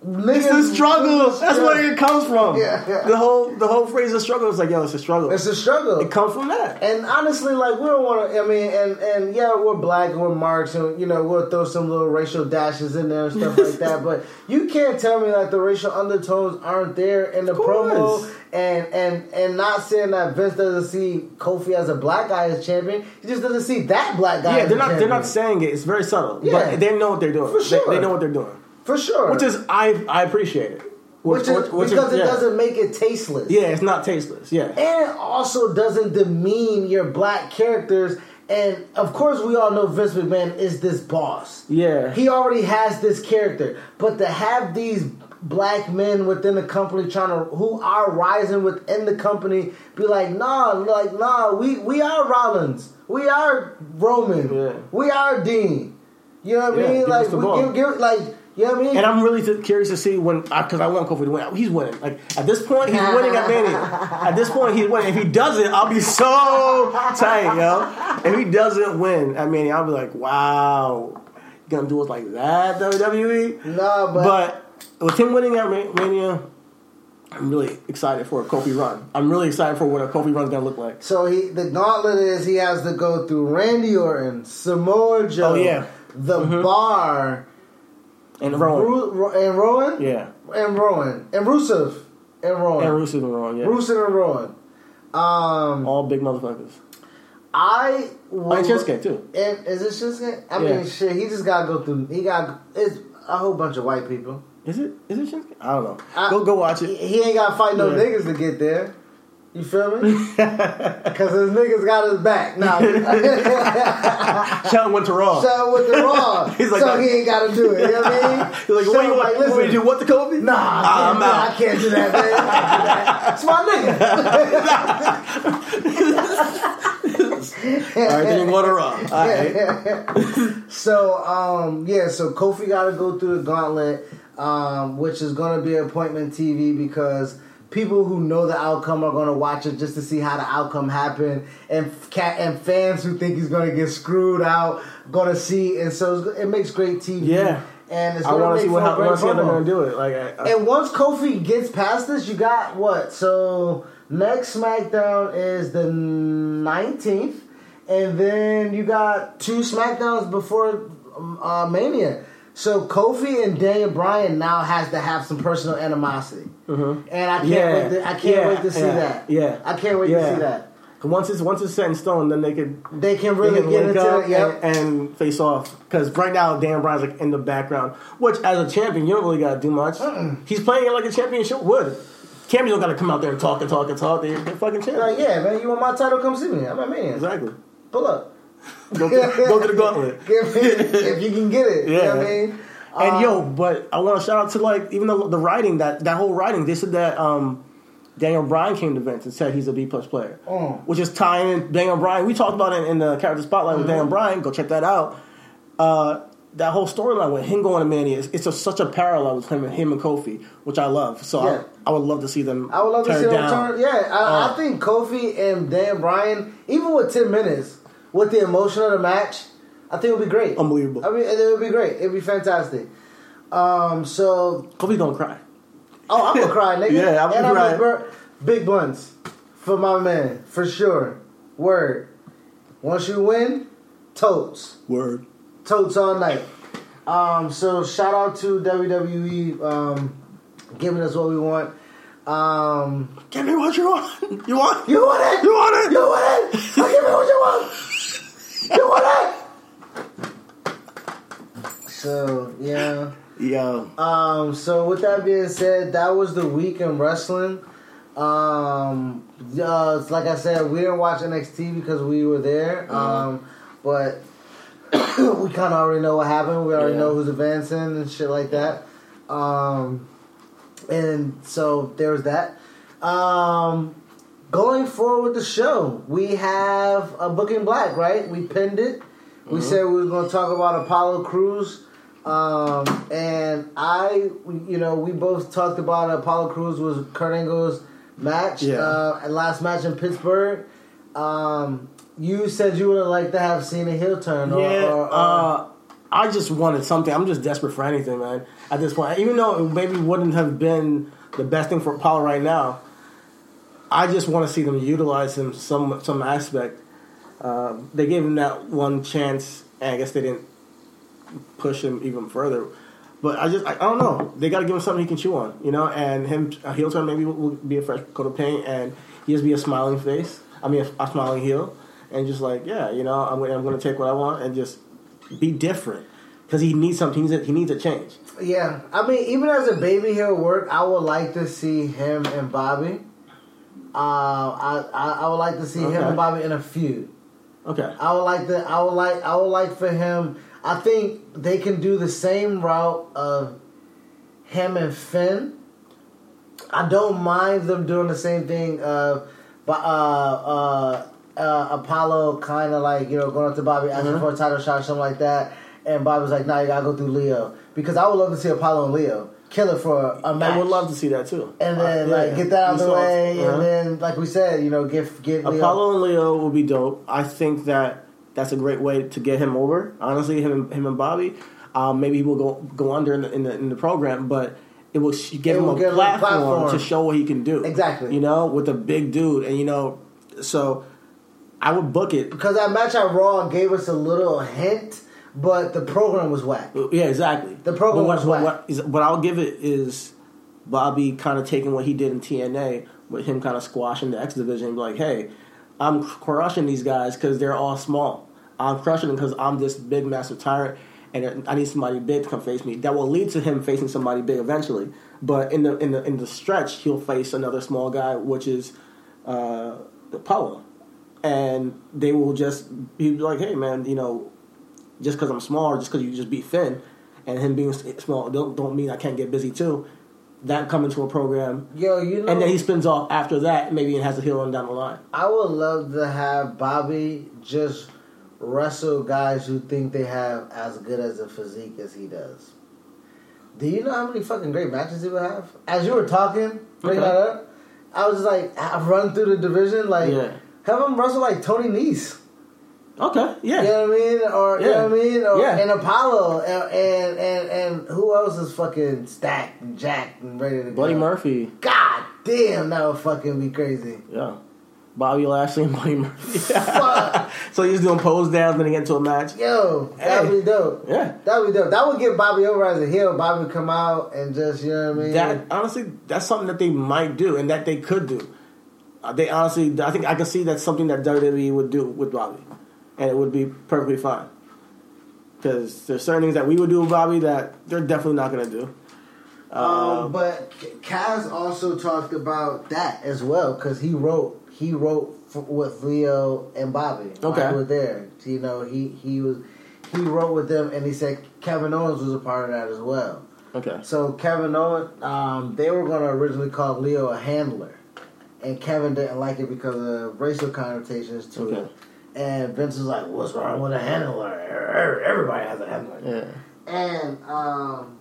It's Niggas, the struggle. That's where it comes from. Yeah, yeah. The whole the whole phrase of struggle is like, yo, it's a struggle. It's a struggle. it comes from that. And honestly, like we don't want to. I mean, and and yeah, we're black and we're marks, and you know we'll throw some little racial dashes in there and stuff like that. But you can't tell me like the racial undertones aren't there in the promo. And and and not saying that Vince doesn't see Kofi as a black guy as champion. He just doesn't see that black guy. Yeah, as they're a not they're not saying it. It's very subtle, Yeah. but they know what they're doing. For They- sure. they, know what they're doing, for sure. which is I I appreciate it. which, is which because it yeah. doesn't make it tasteless. Yeah, it's not tasteless. Yeah, and it also doesn't demean your black characters. And of course, we all know Vince McMahon is this boss. yeah. He already has this character, but to have these black men within the company trying to who are rising within the company be like, nah, like nah, we we are Rollins, we are Roman, Yeah. we are Dean. You know what Yeah, I mean? Like we give, give like you know what I mean? And I'm really t- curious to see when, because I, want Kofi to win. He's winning. Like at this point, he's winning at Mania. At this point, he's winning. If he doesn't, I'll be so tight, yo. If he doesn't win at Mania, I'll be like, wow, you gonna do us like that, WWE? nah, but, But with him winning at Mania, I'm really excited for a Kofi run. I'm really excited for what a Kofi run's gonna look like. So he the gauntlet is he has to go through Randy Orton, Samoa Joe, Oh, yeah. the mm-hmm. Bar, And Rowan, Ru- Ro- and Rowan, yeah, and Rowan, and Rusev, and Rowan, and Rusev and Rowan, yeah, Rusev and Rowan. Um, all big motherfuckers. I Oh, and Shinsuke too. And is it Shinsuke? I Yeah. mean, shit. He just gotta go through. He got it's a whole bunch of white people. Is it? Is it Shinsuke? I don't know. I- go go watch He, it. he ain't gotta fight no Yeah. niggas to get there. You feel me? Because his niggas got his back. Nah, Shelton went to Raw. so went the Raw, He's like, so nah. he ain't gotta do it. You know what I mean? He's like, what you want? like, you want me to do what to Kobe? Nah, I can't, do- I can't do that, man. I can't do that. It's my nigga. All right, then you go to Raw. All right. So um yeah, so Kofi got to go through the gauntlet, um, which is going to be an appointment TV because people who know the outcome are going to watch it just to see how the outcome happened, and cat and fans who think he's going to get screwed out going to see, and so it makes great TV. Yeah. and it's I going to want to see what how, great see how they're going to do it. Like, I, I, And once Kofi gets past this, you got what? So next SmackDown is the nineteenth, and then you got two SmackDowns before um, uh, Mania. So Kofi and Daniel Bryan now has to have some personal animosity, Mm-hmm. and I can't Yeah. wait. To, I can't Yeah, wait to see yeah, that. yeah. I can't wait Yeah. to see that. once it's once it's set in stone, then they could They can they really can get into it. Yep. and, and face off. Because right now, Dan Bryan's like in the background, which as a champion, you don't really got to do much. He's playing it like a championship would. Champions don't got to come out there and talk and talk and talk. They're, they're fucking champions. Like, yeah, man, you want my title? Come see me. I'm a man. Exactly. Pull up. Go to, go to the gauntlet. If you can get it. You know what I Yeah. mean? And Um, yo, but I want to shout out to like even the the writing that that whole writing. They said that um, Daniel Bryan came to Vince and said he's a B plus player, Mm. which is tying in Daniel Bryan. We talked about it in the character spotlight with Mm-hmm. Daniel Bryan. Go check that out. Uh, that whole storyline with him going to Mania, it's, it's a, such a parallel with him and him and Kofi, which I love. So Yeah. I, I would love to see them. I would love to see them turn. Yeah, I, Uh. I think Kofi and Dan Bryan, even with ten minutes, with the emotion of the match, I think it would be great. Unbelievable. I mean, it would be great. It'd be fantastic. Um, so, Kofi's gonna cry. oh, I'm gonna cry, nigga. Yeah, I'm and gonna I'm cry. gonna big blunts for my man, for sure. Word. Once you win, totes. Word. totes all night. Um, so shout out to WWE um, giving us what we want. Um, Give me what you want. You want? you want it? You want it? You want it? I'll give you what you want. You want it? So yeah. Yo. Um, so with that being said, that was the week in wrestling. Um, uh, like I said, we didn't watch NXT because we were there. Um, but we kind of already know what happened. We already Yeah. know who's advancing and shit like that. Um, and so there's that. Um, going forward with the show, we have a booking black, right? We pinned it. We said we were going to talk about Apollo Crews. Um, and I, you know, we both talked about Apollo Crews was Kurt Angle's match. Yeah. Uh, and last match in Pittsburgh. Um, you said you would have liked to have seen a heel turn. Or, Yeah, or, or- uh, I just wanted something. I'm just desperate for anything, man. At this point, even though it maybe wouldn't have been the best thing for Apollo right now, I just want to see them utilize him some some aspect. Uh, they gave him that one chance, and I guess they didn't push him even further. But I just I, I don't know. They got to give him something he can chew on, you know. And him a heel turn maybe will, will be a fresh coat of paint, and he just be a smiling face. I mean, a, a smiling heel, and just like yeah, you know, I'm gonna, I'm going to take what I want and just be different because he needs something. He needs a, he needs a change. yeah, I mean, even as a baby heel work, I would like to see him and Bobby. Uh, I, I I would like to see him and Bobby in a feud. Okay. I would like to. I would like. I would like for him. I think they can do the same route of him and Finn. I don't mind them doing the same thing. Uh, but uh, uh, uh, Apollo kind of like you know going up to Bobby asking Mhm. for a title shot, or something like that. And Bobby's like, "Nah, you gotta go through Lio because I would love to see Apollo and Lio kill it for a match. I would love to see that too. and then Uh, like get that out of the way, Uh-huh. and then like we said, you know, get get Lio. Apollo and Lio will be dope. I think that that's a great way to get him over. Honestly, him and, him and Bobby. Um, maybe he will go go under in the, in the in the program, but it will sh- give It him will a give him a platform, platform. to show what he can do. Exactly. You know, with a big dude, and you know, so I would book it. because that match at Raw gave us a little hint, but the program was whack. Yeah, exactly. The program what, was what, whack. what, is, what I'll give it is Bobby kind of taking what he did in TNA with him kind of squashing the X division, be like, hey, I'm crushing these guys because they're all small. I'm crushing them because I'm this big, massive tyrant, and I need somebody big to come face me. That will lead to him facing somebody big eventually. But in the in the in the stretch, he'll face another small guy, which is uh, Apollo, and they will just be like, hey, man, you know, just because I'm small, just because you just beat Finn, and him being small don't don't mean I can't get busy too. That come into a program, Yo, you know, and then he spins off after that, maybe and has a heel run down the line. I would love to have Bobby just wrestle guys who think they have as good as a physique as he does. Do you know how many fucking great matches he would have? As you were talking, bring Okay. that up, I was just like, I've run through the division, like, Yeah. have him wrestle like Tony Nese. Okay, yeah, You know what I mean? Or you know what I mean? Or Yeah. and Apollo and, and and and who else is fucking stacked and jacked and ready to go? Buddy? Murphy, God damn, that would fucking be crazy. yeah, Bobby Lashley and Buddy Murphy. So he's doing pose downs, then he get into a match. Yo, that'd Hey. be dope. Yeah, That'd be dope. That would get Bobby over as a heel. Bobby would come out and just, you know what I mean? that honestly, that's something that they might do, and that they could do. Uh, they honestly, I think I can see that's something that WWE would do with Bobby, and it would be perfectly fine. Because there's certain things that we would do with Bobby that they're definitely not going to do. um, but Kaz also talked about that as well because he wrote he wrote f- with Lio and Bobby. Okay. they were there. You know, he he was he wrote with them and he said Kevin Owens was a part of that as well. Okay. So Kevin Owens, um, they were going to originally call Lio a handler, and Kevin didn't like it because of racial connotations to Okay. it. And Vince was like, "What's wrong with a handler? Everybody has a handler." Yeah. And um,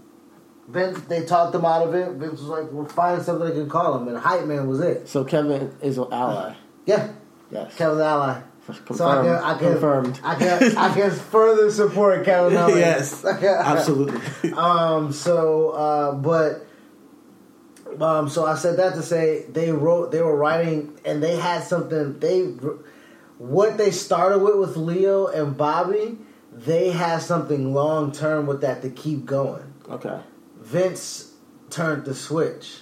Vince, they talked him out of it. Vince was like, "We'll find something they can call him." And Hype Man was it. So Kevin is an ally. Yeah, Yes. Kevin's ally. Confirmed. So I can, I can, Confirmed. I can, I can further support Kevin Owens. yes. Absolutely. Um. So, uh, but, um. So I said that to say they wrote, they were writing, and they had something. They, what they started with with Lio and Bobby, they had something long term with that to keep going. okay. Vince turned the switch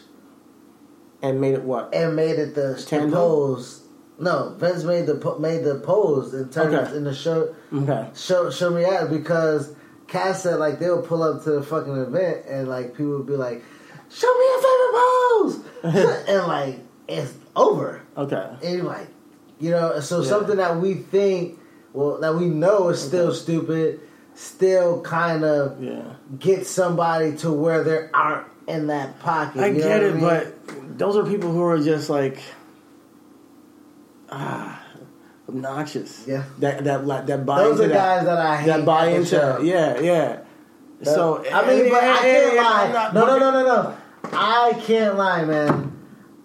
And made it what? and made it the, the pose. No, Vince made the made the pose and turned Okay. it in the show Okay. show show me out because Cass said like they would pull up to the fucking event and like people would be like, "Show me your favorite pose," and like it's over. Okay. And like, you know, so Yeah. something that we think, well, that we know is still Okay. stupid, still kind of Yeah. get somebody to where they aren't in that pocket. I get it, mean? but those are people who are just like ah obnoxious. Yeah. That that that, buy those into are that. guys that I hate. that buy into yeah yeah. So I mean, eh, but I eh, eh, can't and- lie. and not- No, no, no, no, no. I can't lie, man.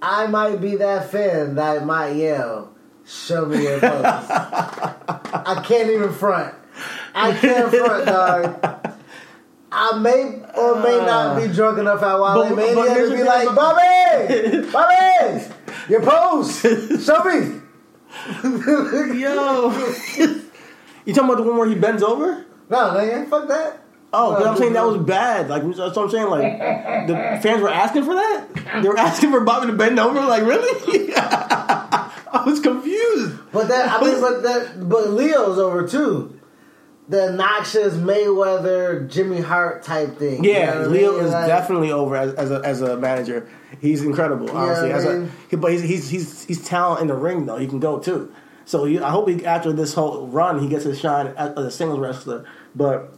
I might be that fan that might yell, "Show me your post." I can't even front. I can't front, dog. I may or may not be uh. drunk enough at Wale But- Mania but to be like, Bobby, Bobby, your pose, show me. Yo, you talking about the one where he bends over? No, nigga, fuck that. Oh, No, I'm saying that was bad. Like that's what I'm saying. Like the fans were asking for that. They were asking for Bobby to bend over. Like really? I was confused. But that I mean, but that but Lio's over too. The noxious Mayweather Jimmy Hart type thing. you Yeah, know what I Lio mean? is Like, definitely over as, as a as a manager. He's incredible, honestly. I as a, mean- he, but he's, he's he's he's talent in the ring though. He can go too. So he, I hope he, after this whole run, he gets his shine as, a singles wrestler. But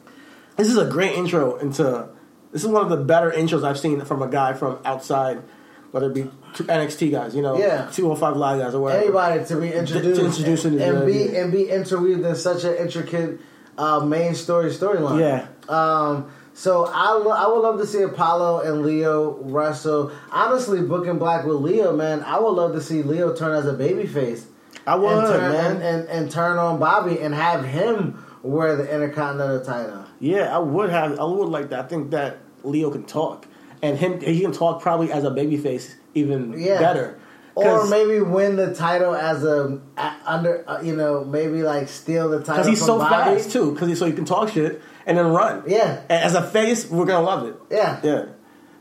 this is a great intro into. This is one of the better intros I've seen from a guy from outside, whether it be NXT guys, you know, Yeah. two hundred five live guys or whatever. anybody to be introduced, To introduce and, and be and be interweaved in such an intricate uh, main story storyline. Yeah. Um, so I lo- I would love to see Apollo and Lio wrestle. Honestly, booking Black with Lio, man, I would love to see Lio turn as a babyface. I would, and turn, man. and, and, and turn on Bobby and have him wear the Intercontinental title. Yeah, I would have. I would like that. I think that Lio can talk, and him he can talk probably as a babyface even Yeah. better. Or maybe win the title as a, a under, uh, you know, maybe like steal the title because he's so Bobby. fast too. Because he so he can talk shit and then run. Yeah, And as a face, we're gonna love it. yeah. Yeah,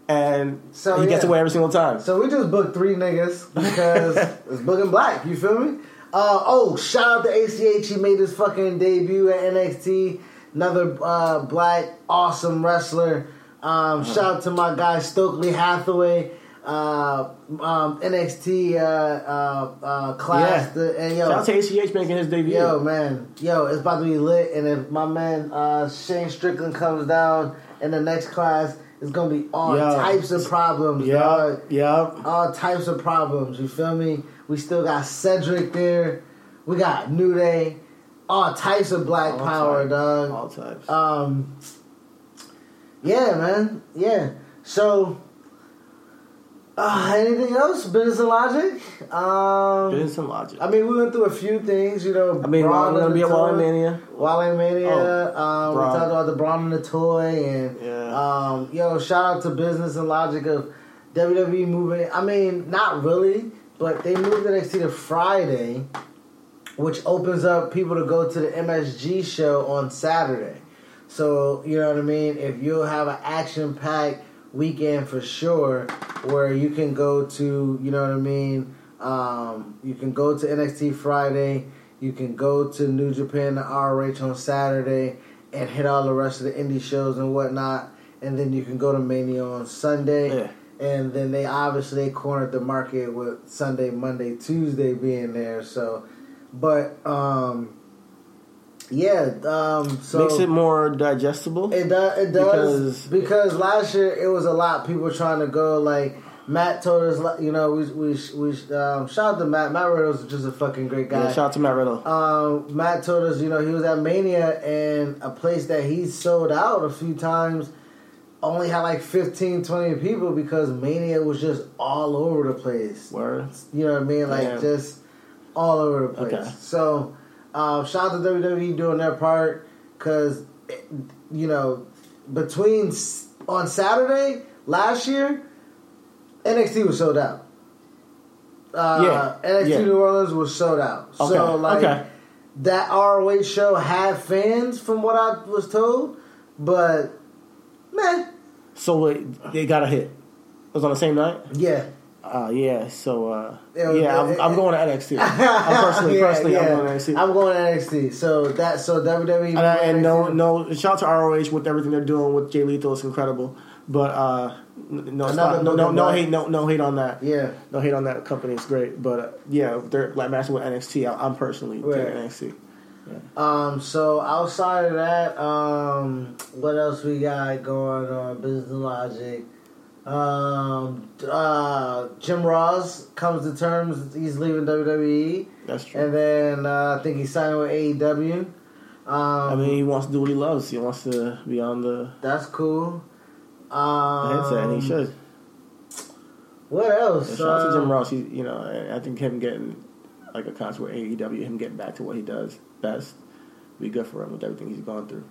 and So, he gets away every single time. So we just booked three niggas because it's booking black. You feel me? Uh, oh, shout out to ACH. He made his fucking debut at NXT. Another uh, black awesome wrestler. Um, shout out to my guy Stokely Hathaway. Uh, um, NXT uh, uh, uh, class. Yeah. The, and yo, Shout out to ACH making his debut. Yo, man, yo, it's about to be lit. And if my man uh, Shane Strickland comes down in the next class, it's gonna be all Yo. types of problems. yeah, yeah. All types of problems. You feel me? We still got Cedric there. We got New Day. All types of black All power, types. dog. All types. Um, yeah, man. Yeah. So, uh, anything else? Business and logic. Um, Business and logic. I mean, we went through a few things, you know. I mean, Braun gonna be the at Wall toy, Mania. Wale Mania. Oh, um, we talked about the Braun and the toy, and Yeah. um, yo, shout out to business and logic of WWE moving. I mean, not really, but they moved the NXT to Friday, which opens up people to go to the MSG show on Saturday. So you know what I mean. If you'll have an action packed weekend for sure, where you can go to, you know what I mean. Um, you can go to NXT Friday. You can go to New Japan and ROH on Saturday and hit all the rest of the indie shows and whatnot. And then you can go to Mania on Sunday. Yeah. And then they obviously cornered the market with Sunday, Monday, Tuesday being there. So, but um, yeah. Um, so Makes it more digestible. it does. It does Because- because, last year it was a lot. People trying to go like Matt told us. You know, we we we um, shout out to Matt. Matt Riddle's just a fucking great guy. yeah, shout out to Matt Riddle. um, Matt told us, you know, he was at Mania and a place that he sold out a few times only had like 15, 20 people because Mania was just all over the place. Word. You know what I mean? Like Damn. just all over the place. Okay. So, um, shout out to WWE doing their part because, you know, between on Saturday last year, NXT was sold out. Uh, Yeah, NXT yeah. New Orleans was sold out. Okay, So like okay. that ROH show had fans from what I was told, but man, So wait, they got a hit. It was on the same night. yeah. Uh, yeah. So uh, was- yeah, I'm, I'm going to NXT. I'm personally, Yeah, personally, yeah. I'm going to NXT. I'm going to NXT. So that so WWE and, I, and no, no, shout out to ROH with everything they're doing with Jay Lethal. It's incredible. But uh, no, Another not, no, no, no hate, no, no hate on that. Yeah. No hate on that company. It's great. But uh, yeah, they're like matching with NXT. I, I'm personally Right. NXT. Um, so outside of that, um, what else we got going on? Business Logic. Um, uh, Jim Ross comes to terms he's leaving WWE, That's true. and then uh, I think he's signing with AEW. Um, I mean, he wants to do what he loves. He wants to be on the that's cool. Um, headset, and he should. What else? Shout out to Uh, Jim Ross. He, you know, I- think him getting like a contract with AEW, him getting back to what he does best, be good for him with everything he's gone through.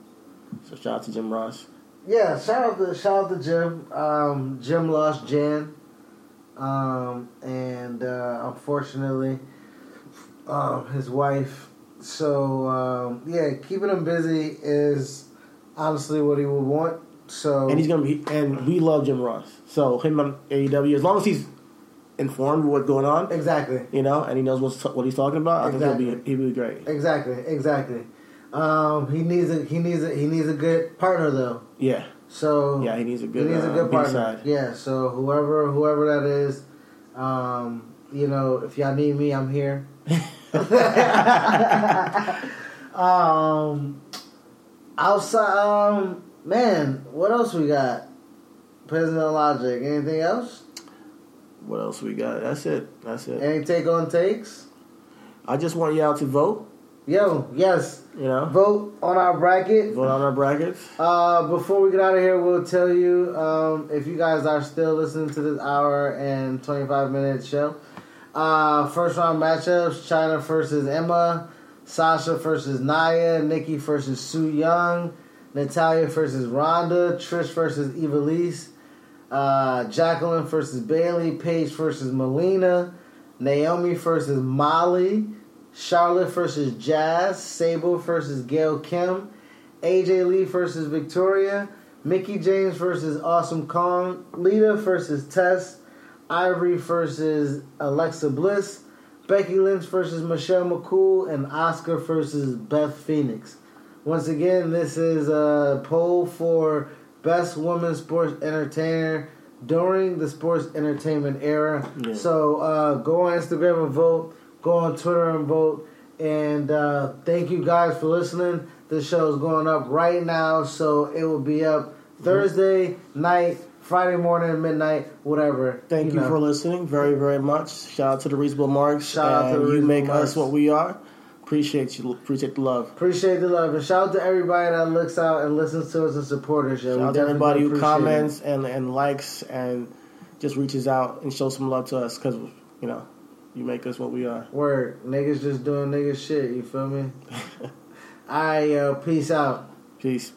So shout out to Jim Ross. Yeah, shout out to shout out to Jim. Um, Jim lost Jan, um, and uh, unfortunately, um, his wife. So um, yeah, keeping him busy is honestly what he would want. So And he's gonna be, and we love Jim Ross. So him on AEW, as long as he's informed with what's going on, exactly, you know, and he knows what's, what he's talking about, I think he'll be he'll be great. exactly, exactly. Um, he needs a he needs a he needs a good partner though. Yeah, So yeah, he needs a good, he needs a uh, good partner. B-side. Yeah. So whoever whoever that is, um, you know, if y'all need me, I'm here. um, outside, um, man, what else we got? President Logic. Anything else? What else we got? That's it. That's it. Any take on takes? I just want y'all to vote. Yo, yes, You know, vote on our bracket. vote on our brackets. Uh, before we get out of here, we'll tell you um, if you guys are still listening to this hour and 25 minute show. Uh, first round matchups Chyna versus Emma, Sasha versus Nia, Nikki versus Sue Young, Natalya versus Ronda, Trish versus Evilise, uh, Jacqueline versus Bayley, Paige versus Melina, Naomi versus Molly, Charlotte versus Jazz, Sable versus Gail Kim. AJ Lee versus Victoria, Mickie James versus Awesome Kong, Lita versus Tess, Ivory versus Alexa Bliss, Becky Lynch versus Michelle McCool, and Asuka versus Beth Phoenix. Once again, this is a poll for Best Women's Sports Entertainer during the sports entertainment era. Yeah. So uh, go on Instagram and vote, go on Twitter and vote. And uh, thank you guys for listening. This show is going up right now, so it will be up Thursday night, Friday morning, midnight, whatever. Thank you, know. for listening very, very much. Shout out to the Reasonable Marks. Shout out to the you make Marks. us what we are. Appreciate you. Appreciate the love. Appreciate the love and shout out to everybody that looks out and listens to us and support us. Yo. Shout We out to everybody who comments and, and likes and just reaches out and shows some love to us because you know you make us what we are. Word, niggas just doing niggas shit. You feel me? I uh, peace out. Peace.